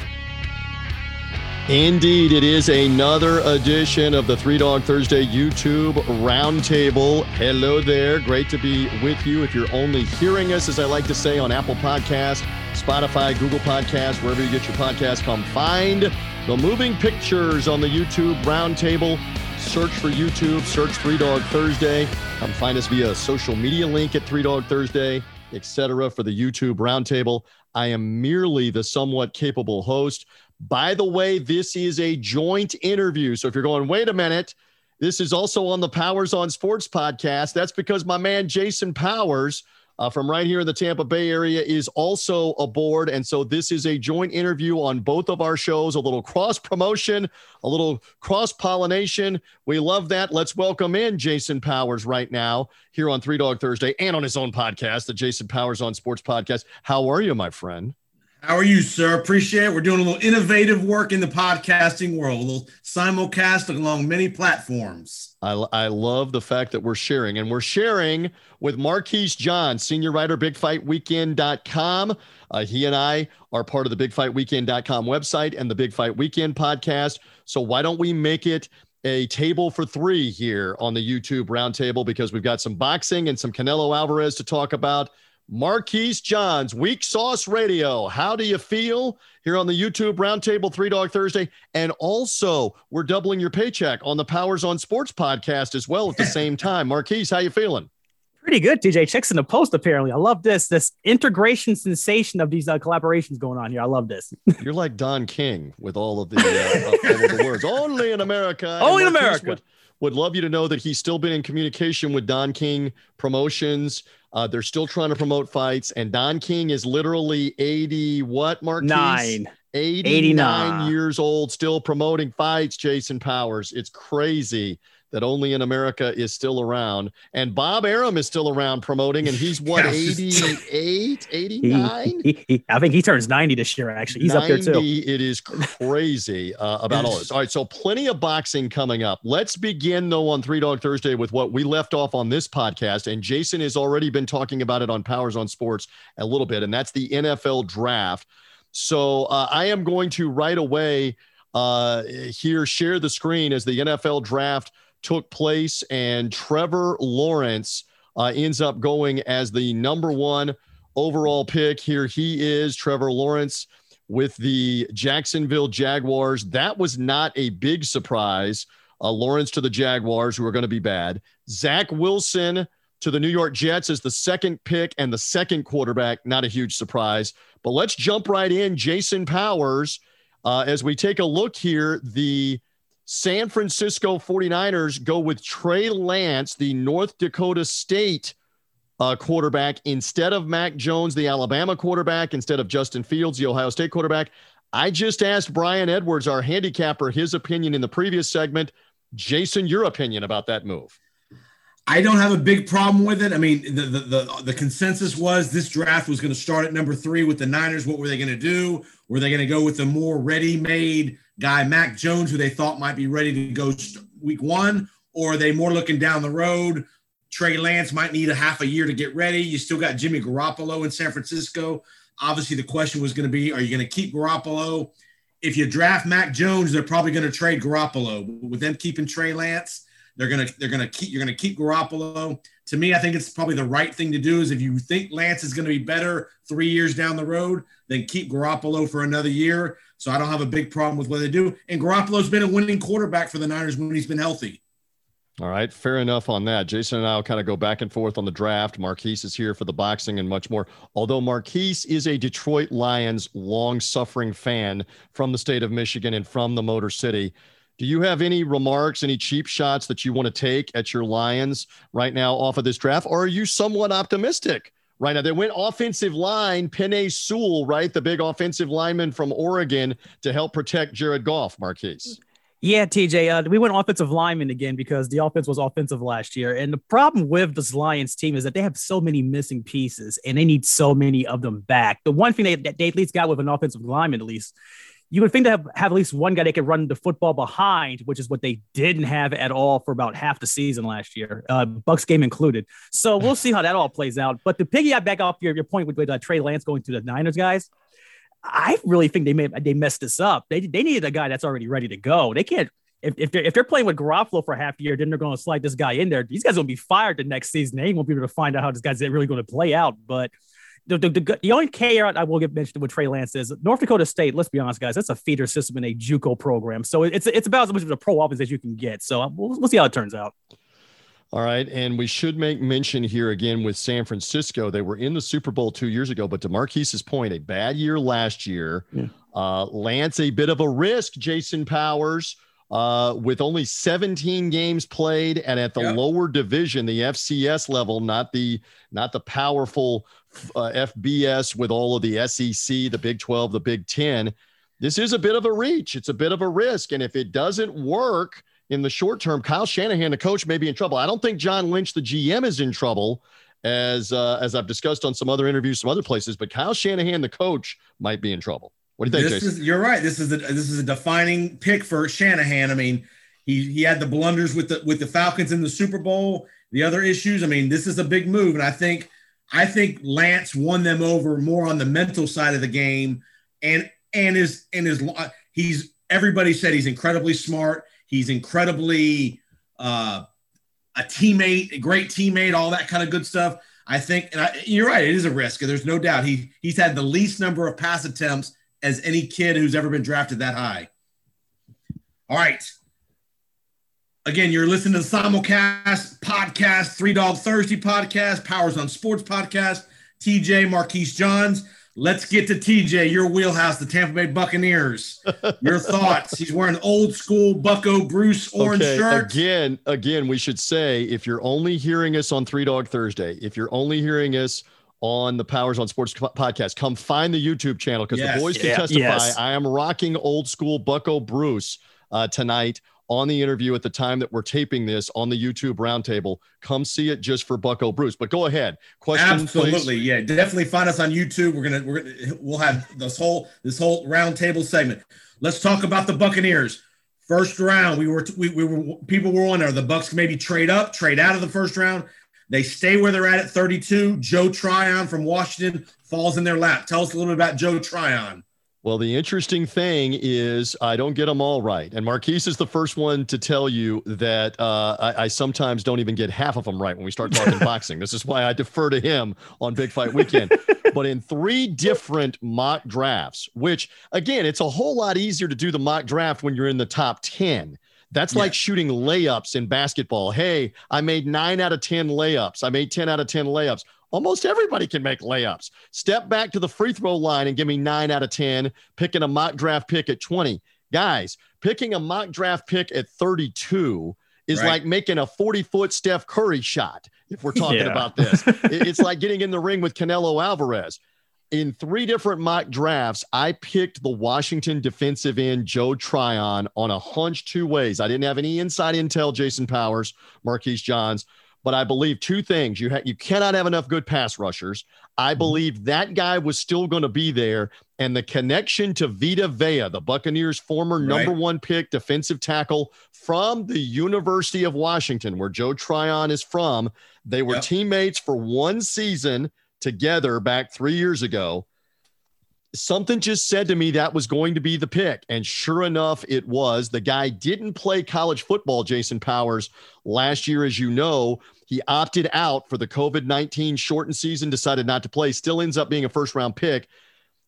Indeed, it is another edition of the Three Dog Thursday YouTube Roundtable. Hello there. Great to be with you. If you're only hearing us, as I like to say, on Apple Podcasts, Spotify, Google Podcasts, wherever you get your podcast, come find the moving pictures on the YouTube Roundtable. Search for YouTube, search Three Dog Thursday. Come find us via social media link at Three Dog Thursday, etc. for the YouTube Roundtable. I am merely the somewhat capable host. By the way, this is a joint interview. So if you're going, wait a minute, this is also on the Powers on Sports podcast. That's because my man Jason Powers uh, from right here in the Tampa Bay area is also aboard. And so this is a joint interview on both of our shows, a little cross promotion, a little cross pollination. We love that. Let's welcome in Jason Powers right now here on Three Dog Thursday and on his own podcast, the Jason Powers on Sports podcast. How are you, my friend? How are you, sir? Appreciate it. We're doing a little innovative work in the podcasting world, a little simulcast along many platforms. I, I love the fact that we're sharing, and we're sharing with Marquise John, senior writer, bigfightweekend.com. Uh, he and I are part of the bigfightweekend.com website and the Big Fight Weekend podcast. So why don't we make it a table for three here on the YouTube roundtable because we've got some boxing and some Canelo Alvarez to talk about. Marquise Johns, Weak Sauce Radio. How do you feel here on the YouTube Roundtable Three Dog Thursday? And also, we're doubling your paycheck on the Powers on Sports podcast as well at the same time. Marquise, how you feeling? pretty good, TJ. Checks in the post, apparently. I love this. This integration sensation of these uh, collaborations going on here. I love this. You're like Don King with all of the, uh, all of the words. Only in America. Only in America. Would, would love you to know that he's still been in communication with Don King Promotions. Uh, they're still trying to promote fights, and Don King is literally 80, what, Mark? Nine. 89, 89 years old, still promoting fights, Jason Powers. It's crazy that only in America is still around. And Bob Arum is still around promoting, and he's what, 88, 89? He, he, I think he turns 90 this year, actually. He's 90, up there too. It is crazy uh, about all this. All right, so plenty of boxing coming up. Let's begin, though, on Three Dog Thursday with what we left off on this podcast. And Jason has already been talking about it on Powers on Sports a little bit, and that's the NFL draft. So uh, I am going to right away uh, here share the screen as the NFL draft – took place, and Trevor Lawrence uh, ends up going as the number one overall pick. Here he is, Trevor Lawrence with the Jacksonville Jaguars. That was not a big surprise. Uh, Lawrence to the Jaguars, who are going to be bad. Zach Wilson to the New York Jets as the second pick and the second quarterback. Not a huge surprise. But let's jump right in. Jason Powers, uh, as we take a look here, the San Francisco 49ers go with Trey Lance, the North Dakota State uh, quarterback, instead of Mac Jones, the Alabama quarterback, instead of Justin Fields, the Ohio State quarterback. I just asked Brian Edwards, our handicapper, his opinion in the previous segment. Jason, your opinion about that move? I don't have a big problem with it. I mean, the, the the, the consensus was this draft was going to start at number three with the Niners. What were they going to do? Were they going to go with the more ready-made guy, Mac Jones, who they thought might be ready to go week one, or are they more looking down the road? Trey Lance might need a half a year to get ready. You still got Jimmy Garoppolo in San Francisco. Obviously, the question was going to be, are you going to keep Garoppolo? If you draft Mac Jones, they're probably going to trade Garoppolo. With them keeping Trey Lance, they're gonna they're gonna keep you're gonna keep Garoppolo. To me, I think it's probably the right thing to do. Is if you think Lance is going to be better three years down the road, then keep Garoppolo for another year. So I don't have a big problem with what they do. And Garoppolo's been a winning quarterback for the Niners when he's been healthy. All right, fair enough on that. Jason and I will kind of go back and forth on the draft. Marquise is here for the boxing and much more. Although Marquise is a Detroit Lions long suffering fan from the state of Michigan and from the Motor City. Do you have any remarks, any cheap shots that you want to take at your Lions right now off of this draft? Or are you somewhat optimistic right now? They went offensive line, Penei Sewell, right? The big offensive lineman from Oregon to help protect Jared Goff, Marquise. Yeah, TJ, uh, we went offensive lineman again because the offense was offensive last year. And the problem with this Lions team is that they have so many missing pieces and they need so many of them back. The one thing they, that they at least got with an offensive lineman, at least, you would think to have, have at least one guy they could run the football behind, which is what they didn't have at all for about half the season last year, uh, Bucks game included. So we'll see how that all plays out. But to piggyback back off your, your point with, with uh, Trey Lance going to the Niners guys, I really think they may they messed this up. They they needed a guy that's already ready to go. They can't if, if they're if they're playing with Garoppolo for half a year, then they're going to slide this guy in there. These guys will be fired the next season. They won't be able to find out how this guy's really going to play out. But the, the, the, the only care I will get mentioned with Trey Lance is North Dakota State. Let's be honest, guys, that's a feeder system in a JUCO program, so it's it's about as much of a pro offense as you can get. So uh, we'll, we'll see how it turns out. All right. And we should make mention here again with San Francisco. They were in the Super Bowl two years ago, but to Marquise's point, a bad year last year. Yeah. Uh, Lance, a bit of a risk, Jason Powers, uh, with only 17 games played and at the yep. lower division, the FCS level, not the not the powerful uh, FBS with all of the SEC, the Big 12, the Big 10. This is a bit of a reach. It's a bit of a risk. And if it doesn't work in the short term, Kyle Shanahan, the coach, may be in trouble. I don't think John Lynch, the GM, is in trouble, as uh, as I've discussed on some other interviews, some other places. But Kyle Shanahan, the coach, might be in trouble. What do you think, this? Is, you're right. This is a this is a defining pick for Shanahan. I mean, he he had the blunders with the with the Falcons in the Super Bowl. The other issues. I mean, this is a big move, and I think I think Lance won them over more on the mental side of the game, and and is and is he's everybody said he's incredibly smart. He's incredibly uh, a teammate, a great teammate, all that kind of good stuff. I think, and I, you're right, it is a risk. There's no doubt. He he's had the least number of pass attempts as any kid who's ever been drafted that high. All right. Again, you're listening to the Simulcast podcast, Three Dog Thursday podcast, Powers on Sports podcast, TJ Marquise Johns. Let's get to TJ, your wheelhouse, the Tampa Bay Buccaneers. Your thoughts. He's wearing old school Bucco Bruce orange okay, shirt. Again, again, we should say if you're only hearing us on Three Dog Thursday, if you're only hearing us on the Powers on Sports podcast, come find the YouTube channel because Yes. the boys can Yeah. testify. Yes. I am rocking old school Bucco Bruce uh, tonight on the interview at the time that we're taping this on the YouTube roundtable. Come see it just for Bucco Bruce. But go ahead. Question, Absolutely, please. yeah. Definitely find us on YouTube. We're gonna we're gonna we'll have this whole this whole roundtable segment. Let's talk about the Buccaneers. First round, we were we, we were people were on there. The Bucks maybe trade up, trade out of the first round. They stay where they're at at 32. Joe Tryon from Washington falls in their lap. Tell us a little bit about Joe Tryon. Well, the interesting thing is I don't get them all right. And Marquise is the first one to tell you that uh, I, I sometimes don't even get half of them right when we start talking boxing. This is why I defer to him on Big Fight Weekend. but in three different mock drafts, which again, it's a whole lot easier to do the mock draft when you're in the top 10. That's like shooting layups in basketball. Hey, I made nine out of 10 layups. I made 10 out of 10 layups. Almost everybody can make layups. Step back to the free throw line and give me nine out of 10, picking a mock draft pick at 20. Guys, picking a mock draft pick at 32 is Right. like making a 40 foot Steph Curry shot, if we're talking Yeah. about this. It's like getting in the ring with Canelo Alvarez. In three different mock drafts, I picked the Washington defensive end Joe Tryon on a hunch two ways. I didn't have any inside intel, Jason Powers, Marquise Johns, but I believe two things. You ha- you cannot have enough good pass rushers. I Mm-hmm. believe that guy was still going to be there, and the connection to Vita Vea, the Buccaneers' former number Right. one pick defensive tackle from the University of Washington, where Joe Tryon is from. They were Yep. teammates for one season together back three years ago. Something just said to me that was going to be the pick. And sure enough, it was. The guy didn't play college football, Jason Powers, last year, as you know. He opted out for the COVID 19 shortened season, decided not to play, still ends up being a first round pick.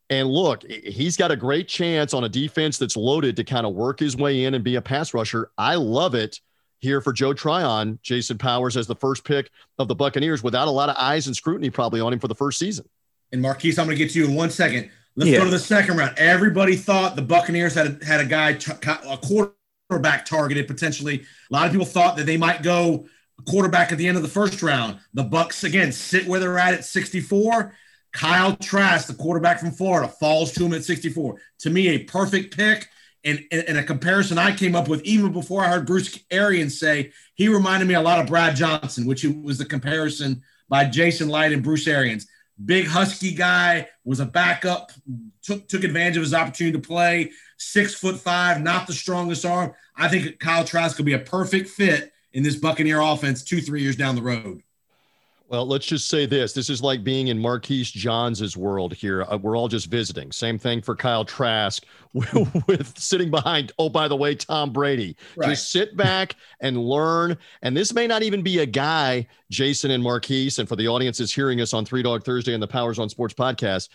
And look, he's got a great chance on a defense that's loaded to kind of work his way in and be a pass rusher. I love it here for Joe Tryon, Jason Powers as the first pick of the Buccaneers without a lot of eyes and scrutiny probably on him for the first season. And Marquise, I'm going to get to you in one second. Let's Yeah. go to the second round. Everybody thought the Buccaneers had a, had a guy, t- a quarterback targeted potentially. A lot of people thought that they might go quarterback at the end of the first round. The Bucks again sit where they're at at 64. Kyle Trask, the quarterback from Florida, falls to him at 64. To me, a perfect pick. And, and, and a comparison I came up with even before I heard Bruce Arians say he reminded me a lot of Brad Johnson, which was the comparison by Jason Licht and Bruce Arians. Big husky guy was a backup took took advantage of his opportunity to play six foot five not the strongest arm. I think kyle trask could be a perfect fit in this buccaneer offense two three years down the road Well, let's just say this. This is like being in Marquise Johns' world here. Uh, we're all just visiting. Same thing for Kyle Trask with, with sitting behind, oh, by the way, Tom Brady. Right. Just sit back and learn. And this may not even be a guy, Jason and Marquise, and for the audiences hearing us on Three Dog Thursday and the Powers on Sports podcast,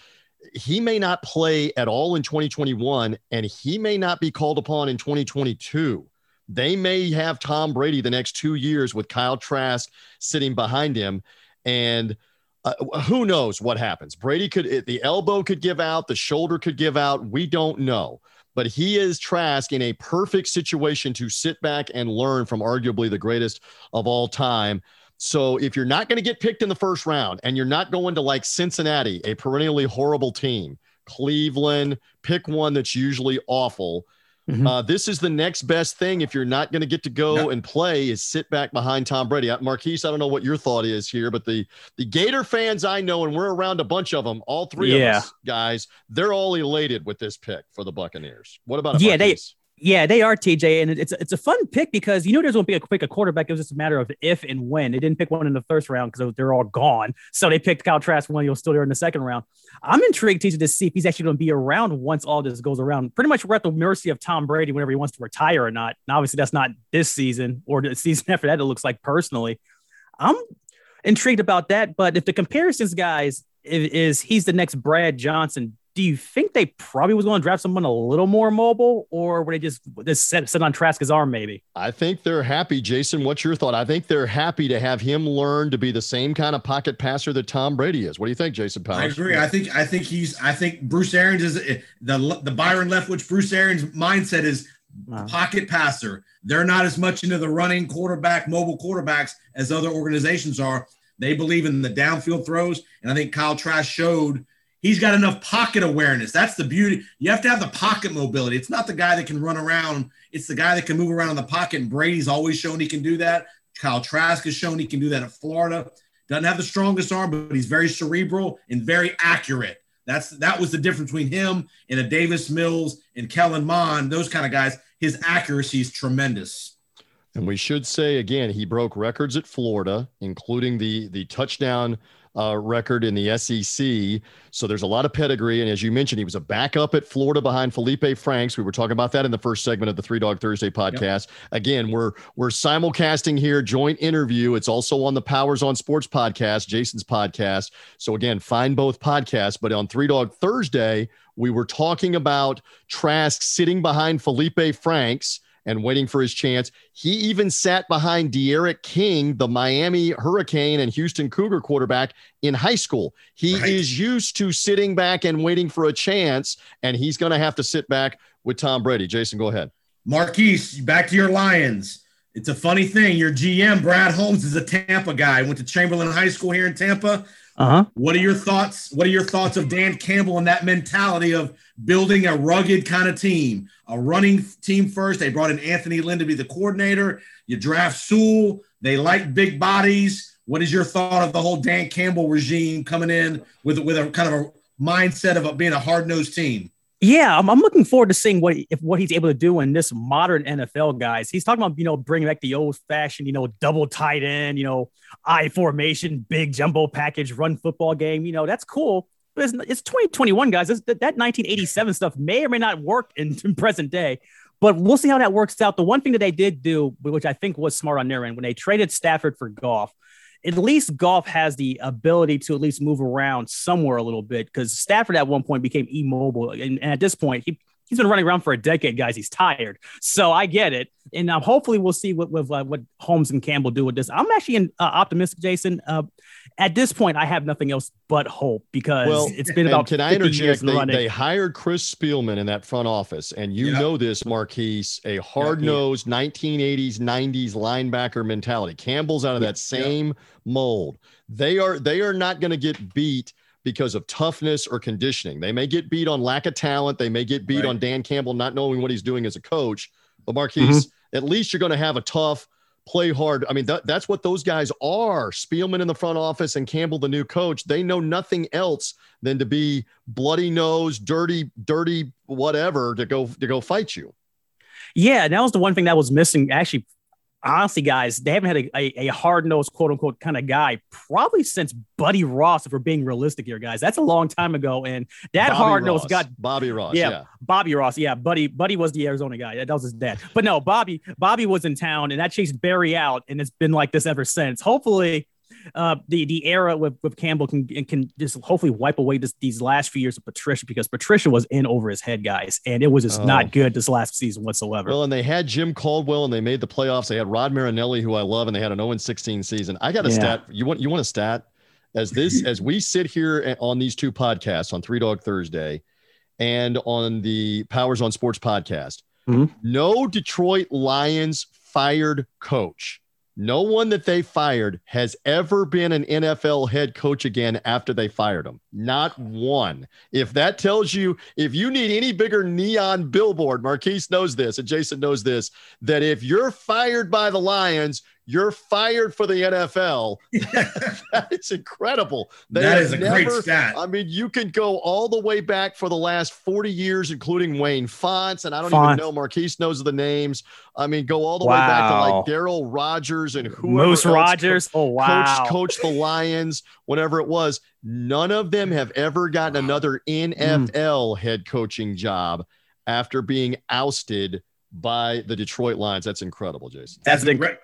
he may not play at all in 2021, and he may not be called upon in 2022. They may have Tom Brady the next two years with Kyle Trask sitting behind him. And uh, who knows what happens? Brady could, the elbow could give out, the shoulder could give out. We don't know. But he is Trask in a perfect situation to sit back and learn from arguably the greatest of all time. So if you're not going to get picked in the first round and you're not going to like Cincinnati, a perennially horrible team, Cleveland, pick one that's usually awful. Mhm. Uh, this is the next best thing if you're not going to get to go and play is sit back behind Tom Brady. Uh, Marquise, I don't know what your thought is here, but the the Gator fans I know, and we're around a bunch of them, all three Yeah. of us guys, they're all elated with this pick for the Buccaneers. What about it, Yeah, they- Marquise? Yeah, they are TJ, and it's it's a fun pick because you know there's to be a pick a quarterback. It was just a matter of if and when. They didn't pick one in the first round because they're all gone. So they picked Kyle Trask he was still there in the second round. I'm intrigued, TJ, to see if he's actually going to be around once all this goes around. Pretty much we're at the mercy of Tom Brady whenever he wants to retire or not. And obviously that's not this season or the season after that. It looks like personally, I'm intrigued about that. But if the comparisons, guys, i- is he's the next Brad Johnson do you think they probably was going to draft someone a little more mobile, or were they just just set, set on Trask's arm? Maybe. I think they're happy. Jason, what's your thought? I think they're happy to have him learn to be the same kind of pocket passer that Tom Brady is. What do you think, Jason Powers? I agree. I think I think he's. I think Bruce Arians is the the Byron Leftwich. Bruce Arians mindset is wow. pocket passer. They're not as much into the running quarterback, mobile quarterbacks as other organizations are. They believe in the downfield throws, and I think Kyle Trask showed he's got enough pocket awareness. That's the beauty. You have to have the pocket mobility. It's not the guy that can run around. It's the guy that can move around in the pocket. And Brady's always shown he can do that. Kyle Trask has shown he can do that at Florida. Doesn't have the strongest arm, but he's very cerebral and very accurate. That's that was the difference between him and a Davis Mills and Kellen Mond, those kind of guys. His accuracy is tremendous. And we should say again, he broke records at Florida, including the the touchdown uh, record in the SEC. So there's a lot of pedigree. And as you mentioned, he was a backup at Florida behind Feleipe Franks. We were talking about that in the first segment of the Three Dog Thursday podcast. Yep. Again, we're we're simulcasting here, joint interview. It's also on the Powers on Sports podcast, Jason's podcast. So again, find both podcasts. But on Three Dog Thursday, we were talking about Trask sitting behind Feleipe Franks and waiting for his chance. He even sat behind D'Eriq King, the Miami Hurricane and Houston Cougar quarterback in high school. He right. is used to sitting back and waiting for a chance, and he's going to have to sit back with Tom Brady. Jason, go ahead. Marquise, back to your Lions. It's a funny thing. Your GM, Brad Holmes, is a Tampa guy. Went to Chamberlain High School here in Tampa. Uh-huh. What are your thoughts? What are your thoughts of Dan Campbell and that mentality of building a rugged kind of team, a running team first? They brought in Anthony Lynn to be the coordinator. You draft Sewell. They like big bodies. What is your thought of the whole Dan Campbell regime coming in with with a kind of a mindset of being a hard nosed team? Yeah, I'm, I'm, looking forward to seeing what if what he's able to do in this modern NFL, guys. He's talking about you know bringing back the old fashioned you know double tight end, you know I formation, big jumbo package, run football game. You know that's cool. But it's, it's 2021, guys. It's, that, that 1987 stuff may or may not work in, in present day. But we'll see how that works out. The one thing that they did do, which I think was smart on their end, when they traded Stafford for Goff, at least Goff has the ability to at least move around somewhere a little bit because Stafford at one point became immobile. And, and, at this point, he, he's been running around for a decade, guys. He's tired. So I get it. And um, hopefully we'll see what, what, what Holmes and Campbell do with this. I'm actually in, uh, optimistic, Jason. Uh, at this point, I have nothing else but hope because well, it's been about. Can I interject? They, they, hired Chris Spielman in that front office, and you yep. know this, Marquise, a hard nosed yep. 1980s, 90s linebacker mentality. Campbell's out of that same yep. mold. They are they are not going to get beat because of toughness or conditioning. They may get beat on lack of talent. They may get beat right. on Dan Campbell not knowing what he's doing as a coach. But Marquise, mm-hmm. at least you're going to have a tough play hard. I mean, that, that's what those guys are. Spielman in the front office and Campbell, the new coach. They know nothing else than to be bloody nose, dirty, dirty, whatever to go to go fight you. Yeah, that was the one thing that was missing actually honestly, guys, they haven't had a, a, a hard nosed, quote unquote, kind of guy probably since Buddy Ross, if we're being realistic here, guys. That's a long time ago. And that hard nosed got Bobby Ross. Yeah, yeah, Bobby Ross. Yeah. Buddy, Buddy was the Arizona guy. That was his dad. But no, Bobby, Bobby was in town and that chased Barry out. And it's been like this ever since. Hopefully, uh, the the era with, with Campbell can can just hopefully wipe away this, these last few years of Patricia because Patricia was in over his head, guys, and it was just oh. not good this last season whatsoever. Well, and they had Jim Caldwell and they made the playoffs. They had Rod Marinelli, who I love, and they had an 0 16 season. I got a yeah. stat. You want you want a stat? As this as we sit here on these two podcasts on Three Dog Thursday and on the Powers on Sports podcast, mm-hmm. no Detroit Lions fired coach no one that they fired has ever been an NFL head coach again after they fired him. Not one. If that tells you, if you need any bigger neon billboard, Marquise knows this and Jason knows this, that if you're fired by the Lions, you're fired for the NFL. that is incredible. They that is a never, great stat. I mean, you can go all the way back for the last 40 years, including Wayne Fontes, and I don't even know Marquise knows the names. I mean, go all the wow. way back to like Darryl Rogers and whoever Moose Rogers. Co- oh wow, coach, coach the Lions, whatever it was. None of them have ever gotten another NFL mm. head coaching job after being ousted by the Detroit Lions. That's incredible, Jason. That's an incredible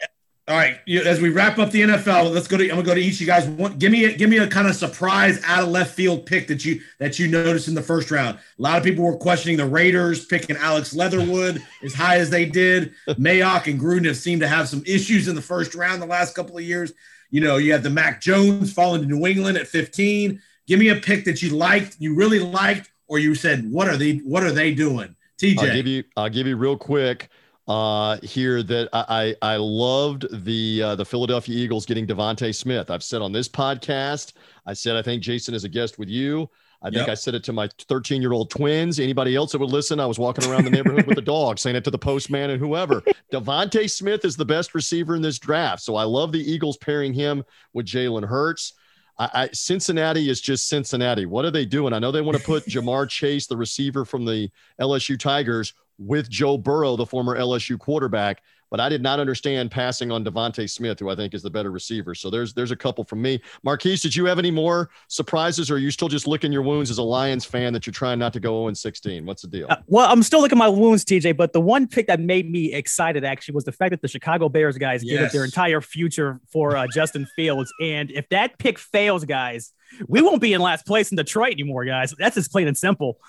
All right, as we wrap up the NFL, let's go to. I'm gonna go to each of you guys. One, give me a give me a kind of surprise out of left field pick that you that you noticed in the first round. A lot of people were questioning the Raiders picking Alex Leatherwood as high as they did. Mayock and Gruden have seemed to have some issues in the first round the last couple of years. You know, you had the Mac Jones falling to New England at 15. Give me a pick that you liked, you really liked, or you said, "What are they? What are they doing?" TJ, I'll give you. I'll give you real quick uh, here that I I loved the uh, the Philadelphia Eagles getting DeVonta Smith. I've said on this podcast, I said I think Jason is a guest with you. I think yep. I said it to my 13 year old twins. Anybody else that would listen, I was walking around the neighborhood with a dog, saying it to the postman and whoever. DeVonta Smith is the best receiver in this draft, so I love the Eagles pairing him with Jalen Hurts. I, I, Cincinnati is just Cincinnati. What are they doing? I know they want to put Ja'Marr Chase, the receiver from the LSU Tigers, with Joe Burrow, the former LSU quarterback. But I did not understand passing on DeVonta Smith, who I think is the better receiver. So there's there's a couple from me. Marquise, did you have any more surprises, or are you still just licking your wounds as a Lions fan that you're trying not to go 0 16? What's the deal? Uh, well, I'm still licking my wounds, TJ. But the one pick that made me excited actually was the fact that the Chicago Bears guys yes. gave up their entire future for uh, Justin Fields. And if that pick fails, guys, we won't be in last place in Detroit anymore, guys. That's just plain and simple.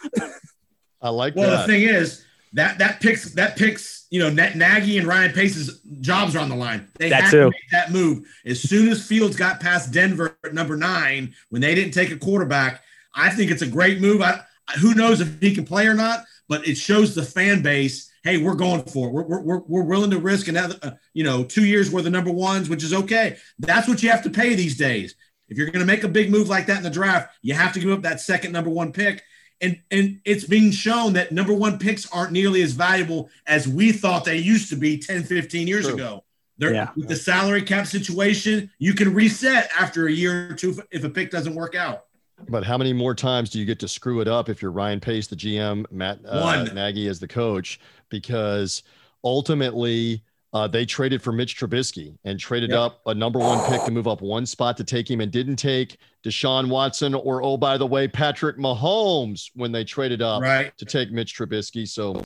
I like that. well, that. the thing is, that that picks that picks you know Matt Nagy and Ryan Pace's jobs are on the line. They that had too. to make that move as soon as Fields got past Denver at number nine when they didn't take a quarterback. I think it's a great move. I, who knows if he can play or not, but it shows the fan base. Hey, we're going for it. We're, we're, we're willing to risk another, uh, you know, two years worth of number ones, which is okay. That's what you have to pay these days. If you're going to make a big move like that in the draft, you have to give up that second number one pick and and it's being shown that number one picks aren't nearly as valuable as we thought they used to be 10 15 years True. ago They're, yeah. with the salary cap situation you can reset after a year or two if a pick doesn't work out but how many more times do you get to screw it up if you're Ryan Pace, the GM, Matt uh, Nagy as the coach? Because ultimately, uh, they traded for Mitch Trubisky and traded yep. up a number one pick to move up one spot to take him and didn't take Deshaun Watson or, oh, by the way, Patrick Mahomes when they traded up right. to take Mitch Trubisky. So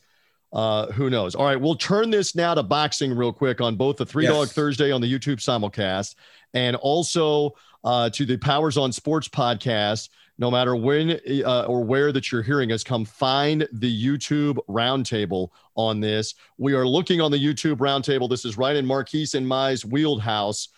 uh, who knows? All right, we'll turn this now to boxing real quick on both the Three yes. Dog Thursday on the YouTube simulcast and also uh, to the Powers on Sports podcast no matter when uh, or where that you're hearing us, come find the YouTube roundtable on this. We are looking on the YouTube roundtable. This is right in Marquise and Mize wheelhouse.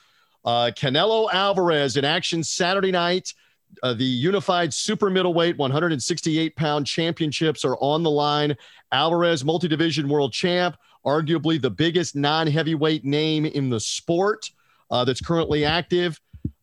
Uh, Canelo Alvarez in action Saturday night. Uh, the unified super middleweight 168 pound championships are on the line. Alvarez, multi division world champ, arguably the biggest non heavyweight name in the sport uh, that's currently active.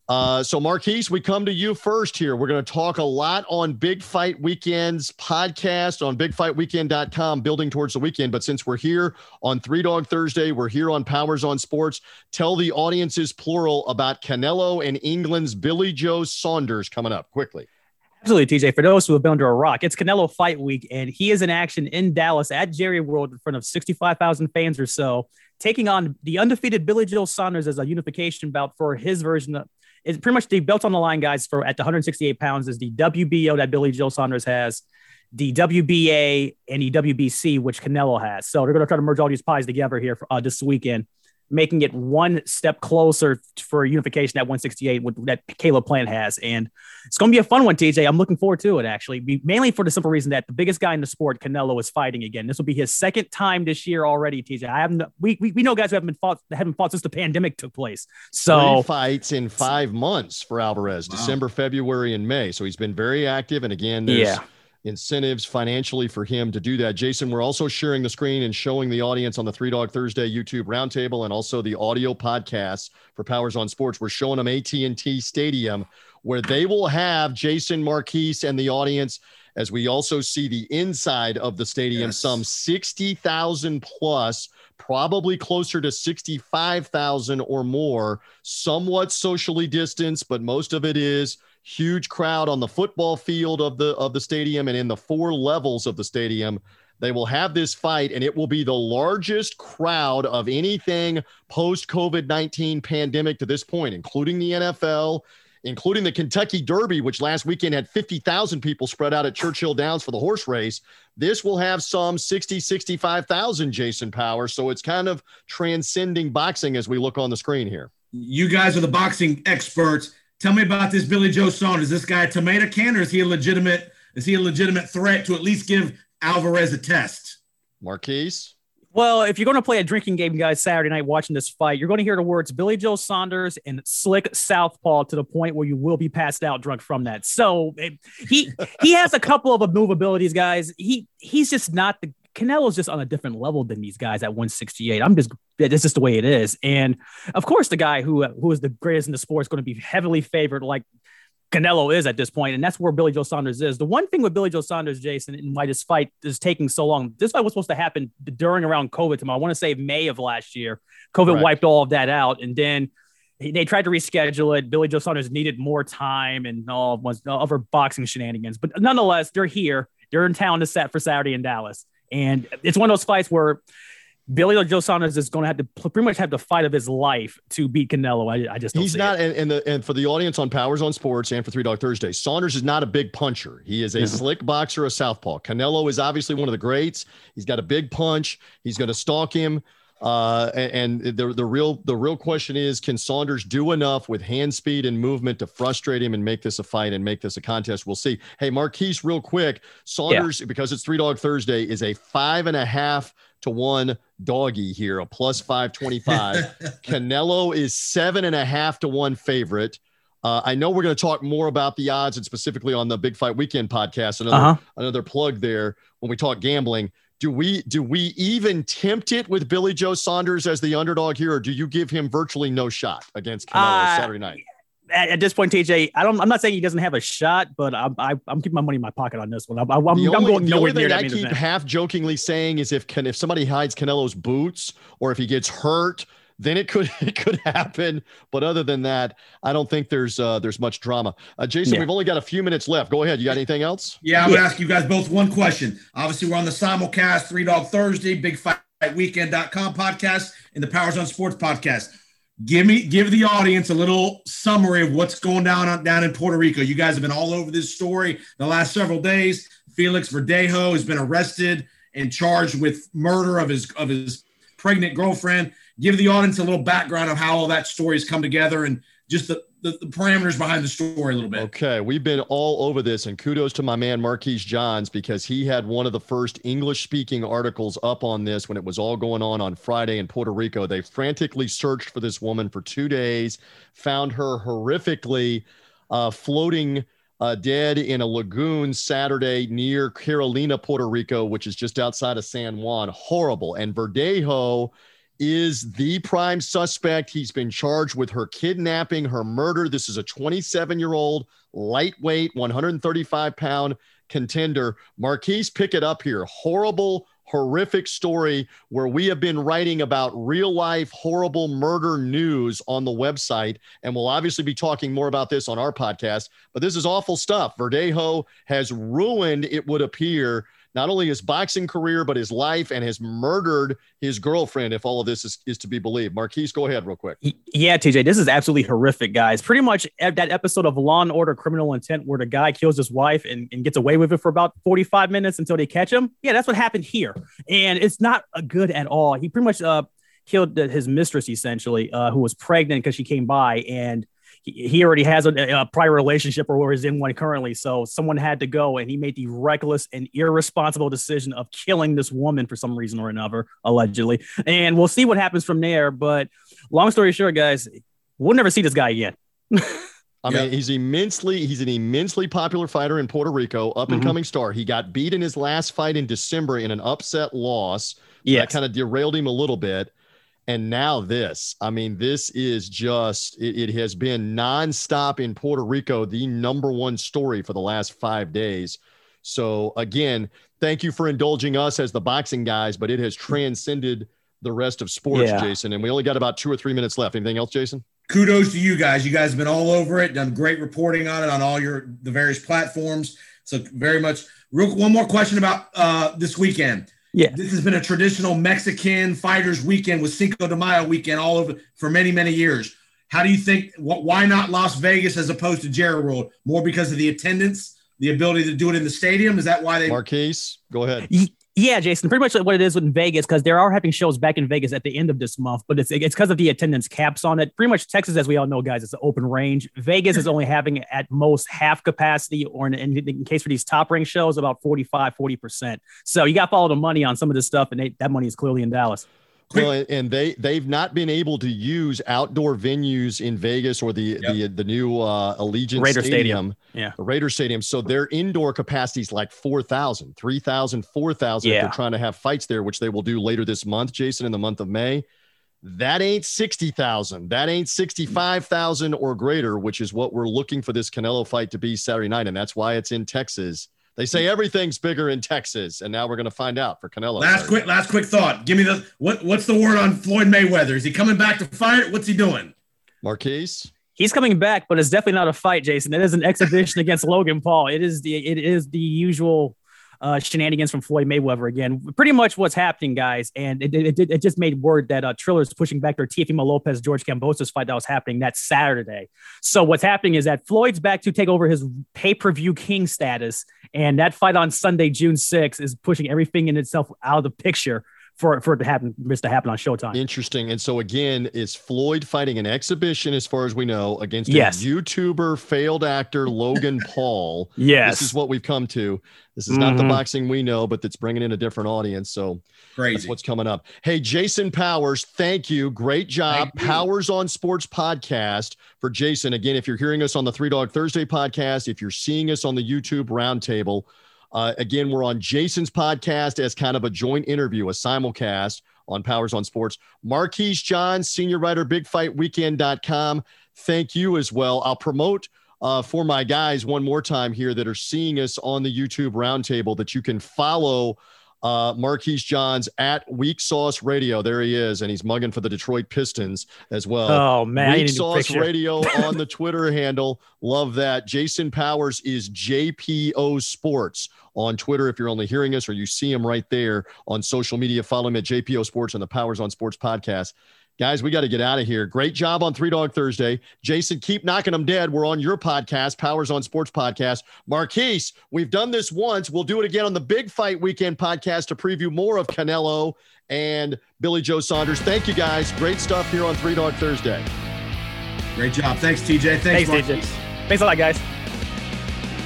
Uh, so, Marquise, we come to you first here. We're going to talk a lot on Big Fight Weekend's podcast on bigfightweekend.com, building towards the weekend. But since we're here on Three Dog Thursday, we're here on Powers on Sports. Tell the audiences, plural, about Canelo and England's Billy Joe Saunders coming up quickly. Absolutely, TJ. For those who have been under a rock, it's Canelo Fight Week, and he is in action in Dallas at Jerry World in front of 65,000 fans or so, taking on the undefeated Billy Joe Saunders as a unification bout for his version of is pretty much the belt on the line guys for at the 168 pounds is the WBO that Billy Joe Saunders has, the WBA and the WBC which Canelo has. So they're going to try to merge all these pies together here for, uh, this weekend making it one step closer for unification at 168 that Caleb Plant has. And it's going to be a fun one, TJ. I'm looking forward to it, actually, mainly for the simple reason that the biggest guy in the sport, Canelo, is fighting again. This will be his second time this year already, TJ. I haven't, we, we, we know guys who haven't been fought, haven't fought since the pandemic took place. So Three fights in five months for Alvarez, wow. December, February, and May. So he's been very active. And again, yeah incentives financially for him to do that. Jason, we're also sharing the screen and showing the audience on the Three Dog Thursday YouTube roundtable and also the audio podcast for Powers on Sports. We're showing them AT&T Stadium where they will have Jason Marquise and the audience as we also see the inside of the stadium, yes. some 60,000 plus, probably closer to 65,000 or more, somewhat socially distanced, but most of it is huge crowd on the football field of the of the stadium and in the four levels of the stadium they will have this fight and it will be the largest crowd of anything post COVID-19 pandemic to this point including the NFL including the Kentucky Derby, which last weekend had 50,000 people spread out at Churchill Downs for the horse race. This will have some 60, 65,000 Jason Power. So it's kind of transcending boxing as we look on the screen here. You guys are the boxing experts. Tell me about this Billy Joe Saunders. Is this guy a tomato can or is he a legitimate is he a legitimate threat to at least give Alvarez a test? Marquise? Well, if you're going to play a drinking game, guys, Saturday night watching this fight, you're going to hear the words Billy Joe Saunders and slick southpaw to the point where you will be passed out drunk from that. So eh, he he has a couple of move abilities, guys. He he's just not the Canelo's just on a different level than these guys at 168. I'm just this is the way it is. And of course, the guy who who is the greatest in the sport is going to be heavily favored, like Canelo is at this point, and that's where Billy Joe Saunders is. The one thing with Billy Joe Saunders, Jason, and why this fight is taking so long, this fight was supposed to happen during around COVID time. I want to say May of last year. COVID right. wiped all of that out, and then they tried to reschedule it. Billy Joe Saunders needed more time and all was other boxing shenanigans, but nonetheless, they're here. They're in town to set for Saturday in Dallas, and it's one of those fights where Billy or Joe Saunders is going to have to pretty much have the fight of his life to beat Canelo. I, I just he's not, and, and, the, and for the audience on Powers on Sports and for Three Dog Thursday, Saunders is not a big puncher. He is a slick boxer, a southpaw. Canelo is obviously one of the greats. He's got a big punch. He's going to stalk him. Uh, and, the the real the real question is, can Saunders do enough with hand speed and movement to frustrate him and make this a fight and make this a contest? We'll see. Hey, Marquise, real quick, Saunders yeah. because it's Three Dog Thursday is a five and a half to one doggy here, a plus 525. Canelo is seven and a half to one favorite. Uh, I know we're going to talk more about the odds and specifically on the Big Fight Weekend podcast. Another uh-huh. another plug there when we talk gambling. Do we do we even tempt it with Billy Joe Saunders as the underdog here, or do you give him virtually no shot against Canelo uh, Saturday night? at, at, this point, TJ, I don't. I'm not saying he doesn't have a shot, but I'm I, am i am keeping my money in my pocket on this one. I'm, I'm, only, I'm going nowhere near that. I keep half jokingly saying is if can if somebody hides Canelo's boots or if he gets hurt, then it could it could happen. But other than that, I don't think there's uh, there's much drama. Uh, Jason, yeah. we've only got a few minutes left. Go ahead. You got anything else? Yeah, I'm gonna ask you guys both one question. Obviously, we're on the simulcast, Three Dog Thursday, Big Fight Weekend.com podcast, and the Powers on Sports podcast give me give the audience a little summary of what's going down down in Puerto Rico. You guys have been all over this story the last several days. Felix Verdejo has been arrested and charged with murder of his of his pregnant girlfriend. Give the audience a little background of how all that story has come together and just the the, the, parameters behind the story a little bit. Okay, we've been all over this, and kudos to my man Marquise Johns because he had one of the first English speaking articles up on this when it was all going on on Friday in Puerto Rico. They frantically searched for this woman for two days, found her horrifically uh, floating. Uh, dead in a lagoon Saturday near Carolina, Puerto Rico, which is just outside of San Juan. Horrible. And Verdejo is the prime suspect. He's been charged with her kidnapping, her murder. This is a 27 year old, lightweight, 135 pound contender. Marquise, pick it up here. Horrible, horrific story where we have been writing about real life horrible murder news on the website. And we'll obviously be talking more about this on our podcast. But this is awful stuff. Verdejo has ruined, it would appear, not only his boxing career, but his life and has murdered his girlfriend, if all of this is, is to be believed. Marquise, go ahead real quick. Yeah, TJ, this is absolutely horrific, guys. Pretty much that episode of Law and Order Criminal Intent where the guy kills his wife and, and gets away with it for about 45 minutes until they catch him. Yeah, that's what happened here. And it's not good at all. He pretty much uh, killed his mistress, essentially, uh, who was pregnant because she came by and he already has a, a, prior relationship or is in one currently. So someone had to go, and he made the reckless and irresponsible decision of killing this woman for some reason or another, allegedly. And we'll see what happens from there. But long story short, guys, we'll never see this guy again. I mean, he's immensely he's an immensely popular fighter in Puerto Rico, up and coming mm-hmm. star. He got beat in his last fight in December in an upset loss. Yeah, kind of derailed him a little bit and now this i mean this is just it, it, has been nonstop in puerto rico the number one story for the last five days. So again thank you for indulging us as the boxing guys but it has transcended the rest of sports yeah. jason and we only got about two or three minutes left. Anything else jason? Kudos to you guys. You guys have been all over it done great reporting on it on all your the various platforms. So very much real one more question about uh this weekend yeah. This has been a traditional Mexican fighters weekend with Cinco de Mayo weekend all over for many, many years. How do you think? Wh- why not Las Vegas as opposed to Jerry World? More because of the attendance, the ability to do it in the stadium. Is that why they? Marquise, go ahead. Yeah, Jason, pretty much what it is with Vegas because they are having shows back in Vegas at the end of this month, but it's it's because of the attendance caps on it. Pretty much Texas, as we all know, guys, it's an open range. Vegas is only having at most half capacity, or in, in, in case for these top ring shows, about 45, 40%. So you got to follow the money on some of this stuff, and they, that money is clearly in Dallas. Well, and they they've not been able to use outdoor venues in Vegas or the yep. the the new uh, Allegiant Raider Stadium, Stadium. Yeah, the Raider Stadium. So their indoor capacity is like 4,000, 3,000, 4,000. Yeah. If they're trying to have fights there, which they will do later this month, Jason, in the month of May. That ain't 60,000. That ain't 65,000 or greater, which is what we're looking for this Canelo fight to be Saturday night. And that's why it's in Texas. They say everything's bigger in Texas, and now we're going to find out for Canelo. Last quick, last quick thought. Give me the what? What's the word on Floyd Mayweather? Is he coming back to fight? What's he doing? Marquise. He's coming back, but it's definitely not a fight, Jason. It is an exhibition against Logan Paul. It is the it is the usual uh, shenanigans from Floyd Mayweather again. Pretty much what's happening, guys. And it, it, it, just made word that uh, Triller is pushing back their Teofimo Lopez George Kambosos fight that was happening that Saturday. So what's happening is that Floyd's back to take over his pay per view king status, and that fight on Sunday, June 6th, is pushing everything in itself out of the picture for, for it to happen, this to happen on Showtime. Interesting. And so again, is Floyd fighting an exhibition, as far as we know, against yes. a YouTuber, failed actor Logan Paul? yes, this is what we've come to. This is mm-hmm. not the boxing we know, but that's bringing in a different audience. So Crazy. that's what's coming up. Hey, Jason Powers, thank you. Great job. Powers on Sports podcast for Jason. Again, if you're hearing us on the Three Dog Thursday podcast, if you're seeing us on the YouTube roundtable. Uh, again, we're on Jason's podcast as kind of a joint interview, a simulcast on Powers on Sports. Marquise John, senior writer, bigfightweekend.com. Thank you as well. I'll promote uh, for my guys one more time here that are seeing us on the YouTube roundtable that you can follow uh, Marquise Johns at Weak Sauce Radio. There he is, and he's mugging for the Detroit Pistons as well. Oh man, Weak Sauce Radio on the Twitter handle. Love that. Jason Powers is JPO Sports on Twitter. If you're only hearing us or you see him right there on social media, follow him at JPO Sports and the Powers on Sports podcast. Guys, we got to get out of here. Great job on Three Dog Thursday. Jason, keep knocking them dead. We're on your podcast, Powers on Sports podcast. Marquise, we've done this once. We'll do it again on the Big Fight Weekend podcast to preview more of Canelo and Billy Joe Saunders. Thank you, guys. Great stuff here on Three Dog Thursday. Great job. Thanks, TJ. Thanks, Thanks TJ. Thanks a lot, guys.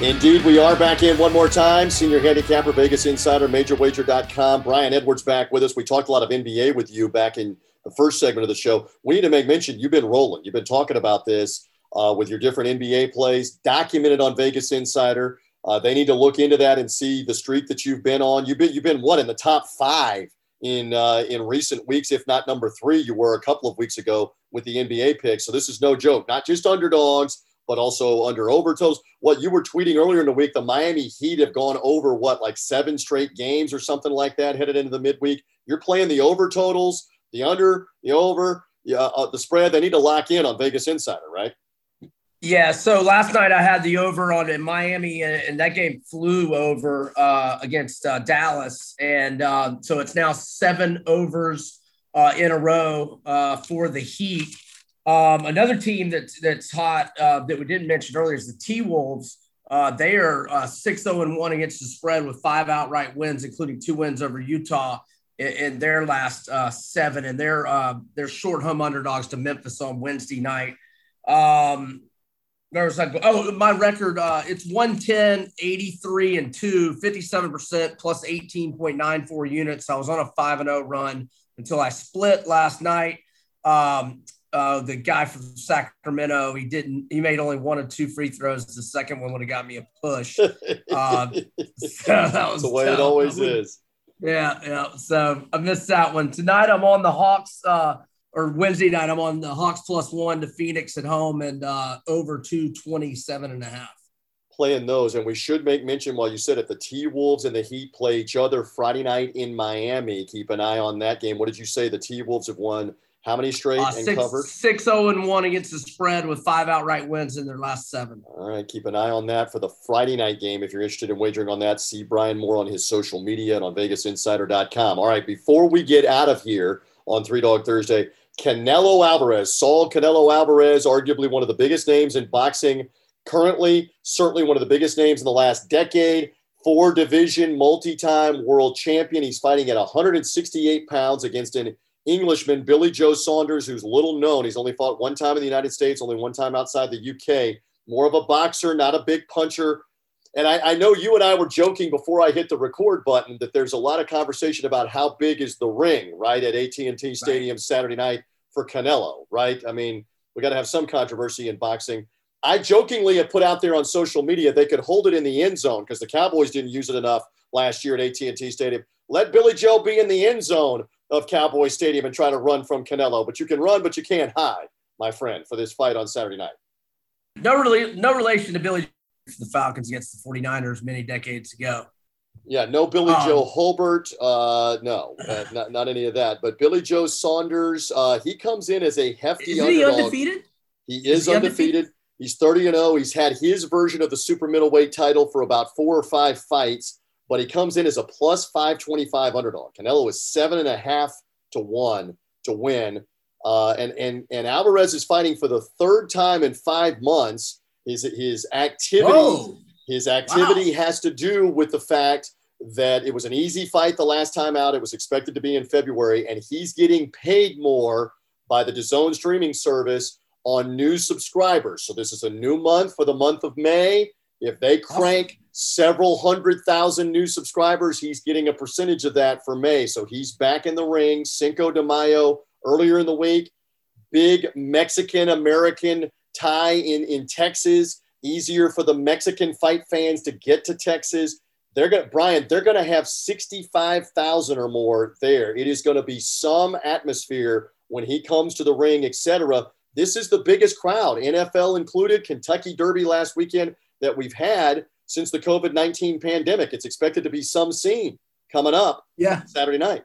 Indeed, we are back in one more time. Senior handicapper, Vegas Insider, MajorWager.com. Brian Edwards back with us. We talked a lot of NBA with you back in the first segment of the show. We need to make mention you've been rolling. You've been talking about this uh, with your different NBA plays, documented on Vegas Insider. Uh, they need to look into that and see the streak that you've been on. You've been you've been what in the top five in uh, in recent weeks, if not number three. You were a couple of weeks ago with the NBA picks. So this is no joke. Not just underdogs, but also under overtones. What you were tweeting earlier in the week, the Miami Heat have gone over what like seven straight games or something like that headed into the midweek. You're playing the over totals the under, the over, yeah, uh, the spread. They need to lock in on Vegas Insider, right? Yeah. So last night I had the over on in Miami, and, and that game flew over uh, against uh, Dallas, and uh, so it's now seven overs uh, in a row uh, for the Heat. Um, another team that's that's hot that we didn't mention earlier is the T Wolves. they are six zero oh and one against the spread with five outright wins, including two wins over Utah in, in their last uh, seven, and they're uh, they're short home underdogs to Memphis on Wednesday night. Um, there's like, oh, my record, uh, it's 110, 83 and 2, 57% plus 18.94 units. I was on a 5 and 0 run until I split last night. Um, uh, the guy from Sacramento, he didn't, he made only one or two free throws. The second one would have got me a push. Uh, so that was the way it always is. Yeah, yeah. So I missed that one. Tonight I'm on the Hawks, uh, or Wednesday night, I'm on the Hawks plus one to Phoenix at home and uh, over 227 and a half. Playing those. And we should make mention while you said it, the T Wolves and the Heat play each other Friday night in Miami. Keep an eye on that game. What did you say? The T Wolves have won how many straight uh, and six, covered? 6 0 and 1 against the spread with five outright wins in their last seven. All right. Keep an eye on that for the Friday night game. If you're interested in wagering on that, see Brian Moore on his social media and on VegasInsider.com. All right. Before we get out of here on Three Dog Thursday, Canelo Alvarez, Saul Canelo Alvarez, arguably one of the biggest names in boxing currently, certainly one of the biggest names in the last decade. Four division, multi time world champion. He's fighting at 168 pounds against an Englishman, Billy Joe Saunders, who's little known. He's only fought one time in the United States, only one time outside the UK. More of a boxer, not a big puncher. And I, I, know you and I were joking before I hit the record button that there's a lot of conversation about how big is the ring, right, at AT&T Stadium right. Saturday night for Canelo, right? I mean, we got to have some controversy in boxing. I jokingly have put out there on social media they could hold it in the end zone because the Cowboys didn't use it enough last year at AT&T Stadium. Let Billy Joe be in the end zone of Cowboy Stadium and try to run from Canelo, but you can run, but you can't hide, my friend, for this fight on Saturday night. No, really, no relation to Billy the Falcons against the 49ers many decades ago. Yeah, no Billy um, Joe Hobert. Uh, no, uh, not, not any of that. But Billy Joe Saunders, uh, he comes in as a hefty is underdog. he undefeated? He is, is he undefeated. undefeated. He's 30 and 0. He's had his version of the super middleweight title for about four or five fights, but he comes in as a plus 525 underdog. Canelo is seven and a half to one to win. Uh, and, and, and Alvarez is fighting for the third time in five months. His, his activity, Whoa. his activity wow. has to do with the fact that it was an easy fight the last time out. It was expected to be in February, and he's getting paid more by the DAZN streaming service on new subscribers. So this is a new month for the month of May. If they crank several hundred thousand new subscribers, he's getting a percentage of that for May. So he's back in the ring. Cinco de Mayo earlier in the week. Big Mexican American tie in, in Texas. Easier for the Mexican fight fans to get to Texas. They're to, Brian, they're going to have 65,000 or more there. It is going to be some atmosphere when he comes to the ring, etc. This is the biggest crowd, NFL included, Kentucky Derby last weekend that we've had since the COVID 19 pandemic. It's expected to be some scene coming up yeah. Saturday night.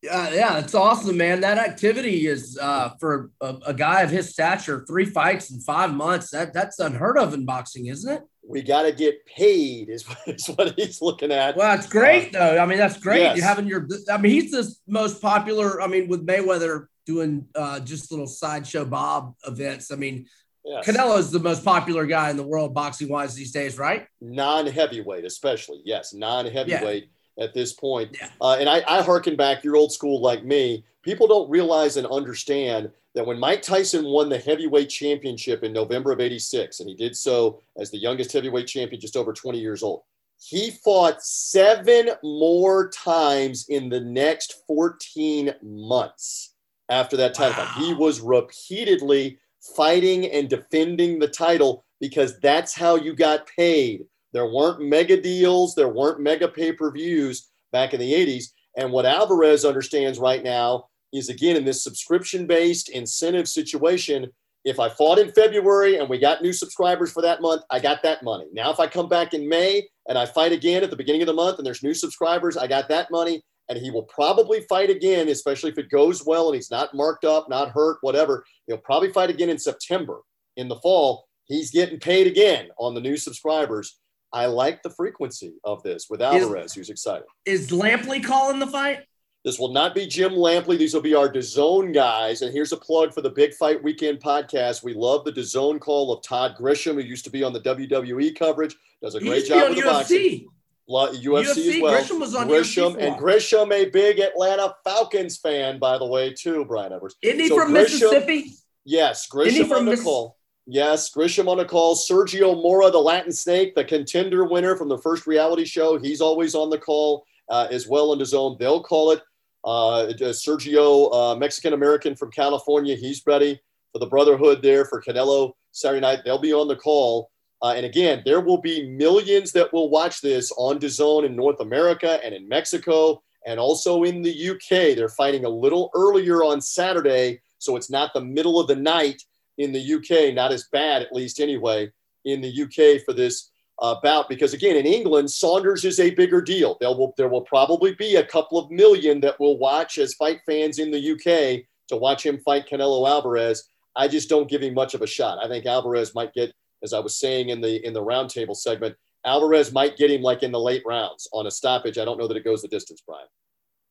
Yeah, yeah, it's awesome, man. That activity is uh, for a, a, guy of his stature, three fights in five months. That that's unheard of in boxing, isn't it? We got to get paid, is, is what he's looking at. Well, that's great, uh, though. I mean, that's great. Yes. You're having your. I mean, he's the most popular. I mean, with Mayweather doing uh, just little sideshow Bob events. I mean, yes. Canelo is the most popular guy in the world boxing wise these days, right? Non heavyweight, especially. Yes, non heavyweight yeah. at this point. Yeah. Uh, and I, I harken back, you're old school like me. People don't realize and understand that when Mike Tyson won the heavyweight championship in November of 86, and he did so as the youngest heavyweight champion, just over 20 years old, he fought seven more times in the next 14 months after that title wow. He was repeatedly fighting and defending the title because that's how you got paid. There weren't mega deals, there weren't mega pay per views back in the 80s. And what Alvarez understands right now is again in this subscription based incentive situation. If I fought in February and we got new subscribers for that month, I got that money. Now, if I come back in May and I fight again at the beginning of the month and there's new subscribers, I got that money and he will probably fight again, especially if it goes well and he's not marked up, not hurt, whatever. He'll probably fight again in September. In the fall, he's getting paid again on the new subscribers. I like the frequency of this with Alvarez, is, who's excited. Is Lampley calling the fight? This will not be Jim Lampley. These will be our DAZN guys. And here's a plug for the Big Fight Weekend podcast. We love the DAZN call of Todd Grisham, who used to be on the WWE coverage. Does a great job with the UFC. boxing. UFC, UFC, as well. Grisham was on Grisham UFC and Grisham, a big Atlanta Falcons fan, by the way, too. Brian Evers. Isn't he so from Grisham, Mississippi? Yes, Grisham on the Miss- call. Yes, Grisham on the call. Sergio Mora, the Latin Snake, the contender winner from the first reality show. He's always on the call uh, as well in his own. They'll call it. Uh, Sergio, uh, Mexican American from California, he's ready for the Brotherhood there for Canelo Saturday night. They'll be on the call. Uh, and again, there will be millions that will watch this on DAZN in North America and in Mexico and also in the UK. They're fighting a little earlier on Saturday, so it's not the middle of the night in the UK, not as bad, at least anyway, in the UK for this uh, bout. Because again, in England, Saunders is a bigger deal. There will, there will probably be a couple of million that will watch as fight fans in the UK to watch him fight Canelo Alvarez. I just don't give him much of a shot. I think Alvarez might get as I was saying in the in the roundtable segment, Alvarez might get him like in the late rounds on a stoppage. I don't know that it goes the distance, Brian.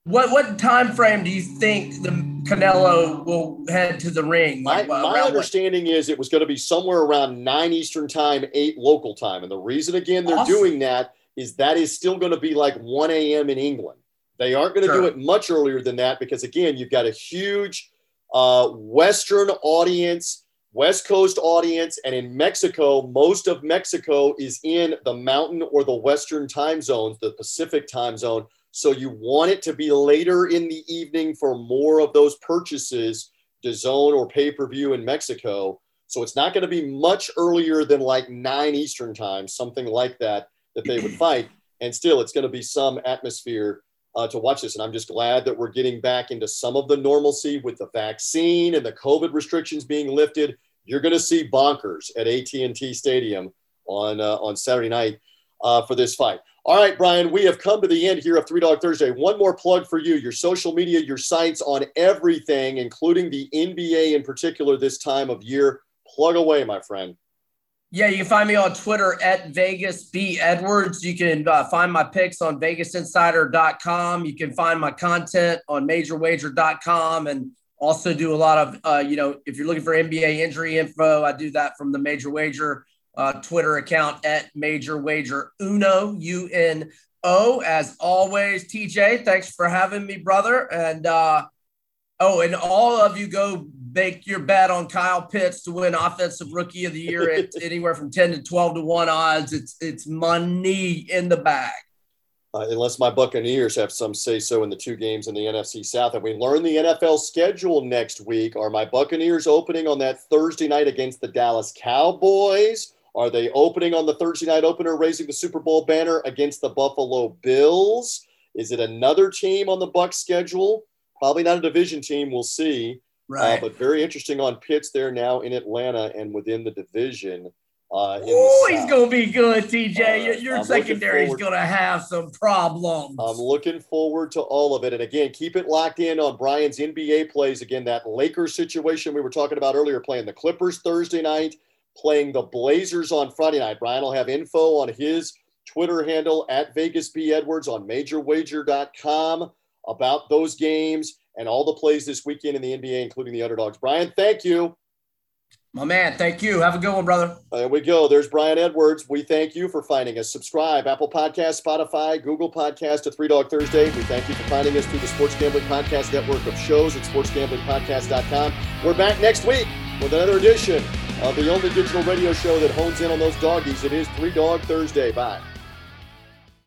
What what time frame do you think the Canelo will head to the ring. My, Like, uh, my around understanding is it was going to be somewhere around nine Eastern time, eight local time. And the reason, again, they're Awesome. doing that is that is still going to be like 1 a.m. in England. They aren't going to do it much earlier than that because, again, you've got a huge uh, Western audience, West Coast audience. And in Mexico, most of Mexico is in the mountain or the Western time zones, the Pacific time zone. So you want it to be later in the evening for more of those purchases, DAZN or pay per view in Mexico. So it's not going to be much earlier than like nine Eastern time, something like that, that they would fight. And still, it's going to be some atmosphere uh, to watch this. And I'm just glad that we're getting back into some of the normalcy with the vaccine and the COVID restrictions being lifted. You're going to see bonkers at AT&T Stadium on uh, on Saturday night uh, for this fight. All right, Brian, we have come to the end here of Three Dog Thursday. One more plug for you your social media, your sites on everything, including the NBA in particular this time of year. Plug away, my friend. Yeah, you can find me on Twitter at Vegas B Edwards. You can uh, find my picks on VegasInsider.com. You can find my content on MajorWager.com, and also do a lot of uh, you know if you're looking for NBA injury info, I do that from the Major Wager uh, Twitter account at Major Wager Uno U N O. As always, TJ, thanks for having me, brother, and. uh Oh, and all of you go make your bet on Kyle Pitts to win Offensive Rookie of the Year at anywhere from ten to twelve to one odds. It's it's money in the bag. Uh, unless my Buccaneers have some say so in the two games in the NFC South. And we learn the NFL schedule next week. Are my Buccaneers opening on that Thursday night against the Dallas Cowboys? Are they opening on the Thursday night opener, raising the Super Bowl banner against the Buffalo Bills? Is it another team on the Bucks schedule? Probably not a division team. We'll see. Uh, but very interesting on Pitts there now in Atlanta and within the division. Uh, Oh, he's gonna be good, TJ. Uh, your secondary is gonna have some problems. I'm looking forward to all of it. And again, keep it locked in on Brian's NBA plays. Again, that Lakers situation we were talking about earlier, playing the Clippers Thursday night, playing the Blazers on Friday night. Brian will have info on his Twitter handle at Vegas B Edwards on majorwager.com about those games and all the plays this weekend in the NBA, including the underdogs. Brian, thank you. My man, thank you. Have a good one, brother. There we go. There's Brian Edwards. We thank you for finding us. Subscribe, Apple Podcast, Spotify, Google Podcast to Three Dog Thursday. We thank you for finding us through the Sports Gambling Podcast network of shows at sportsgamblingpodcast.com. We're back next week with another edition of the only digital radio show that hones in on those doggies. It is Three Dog Thursday. Bye.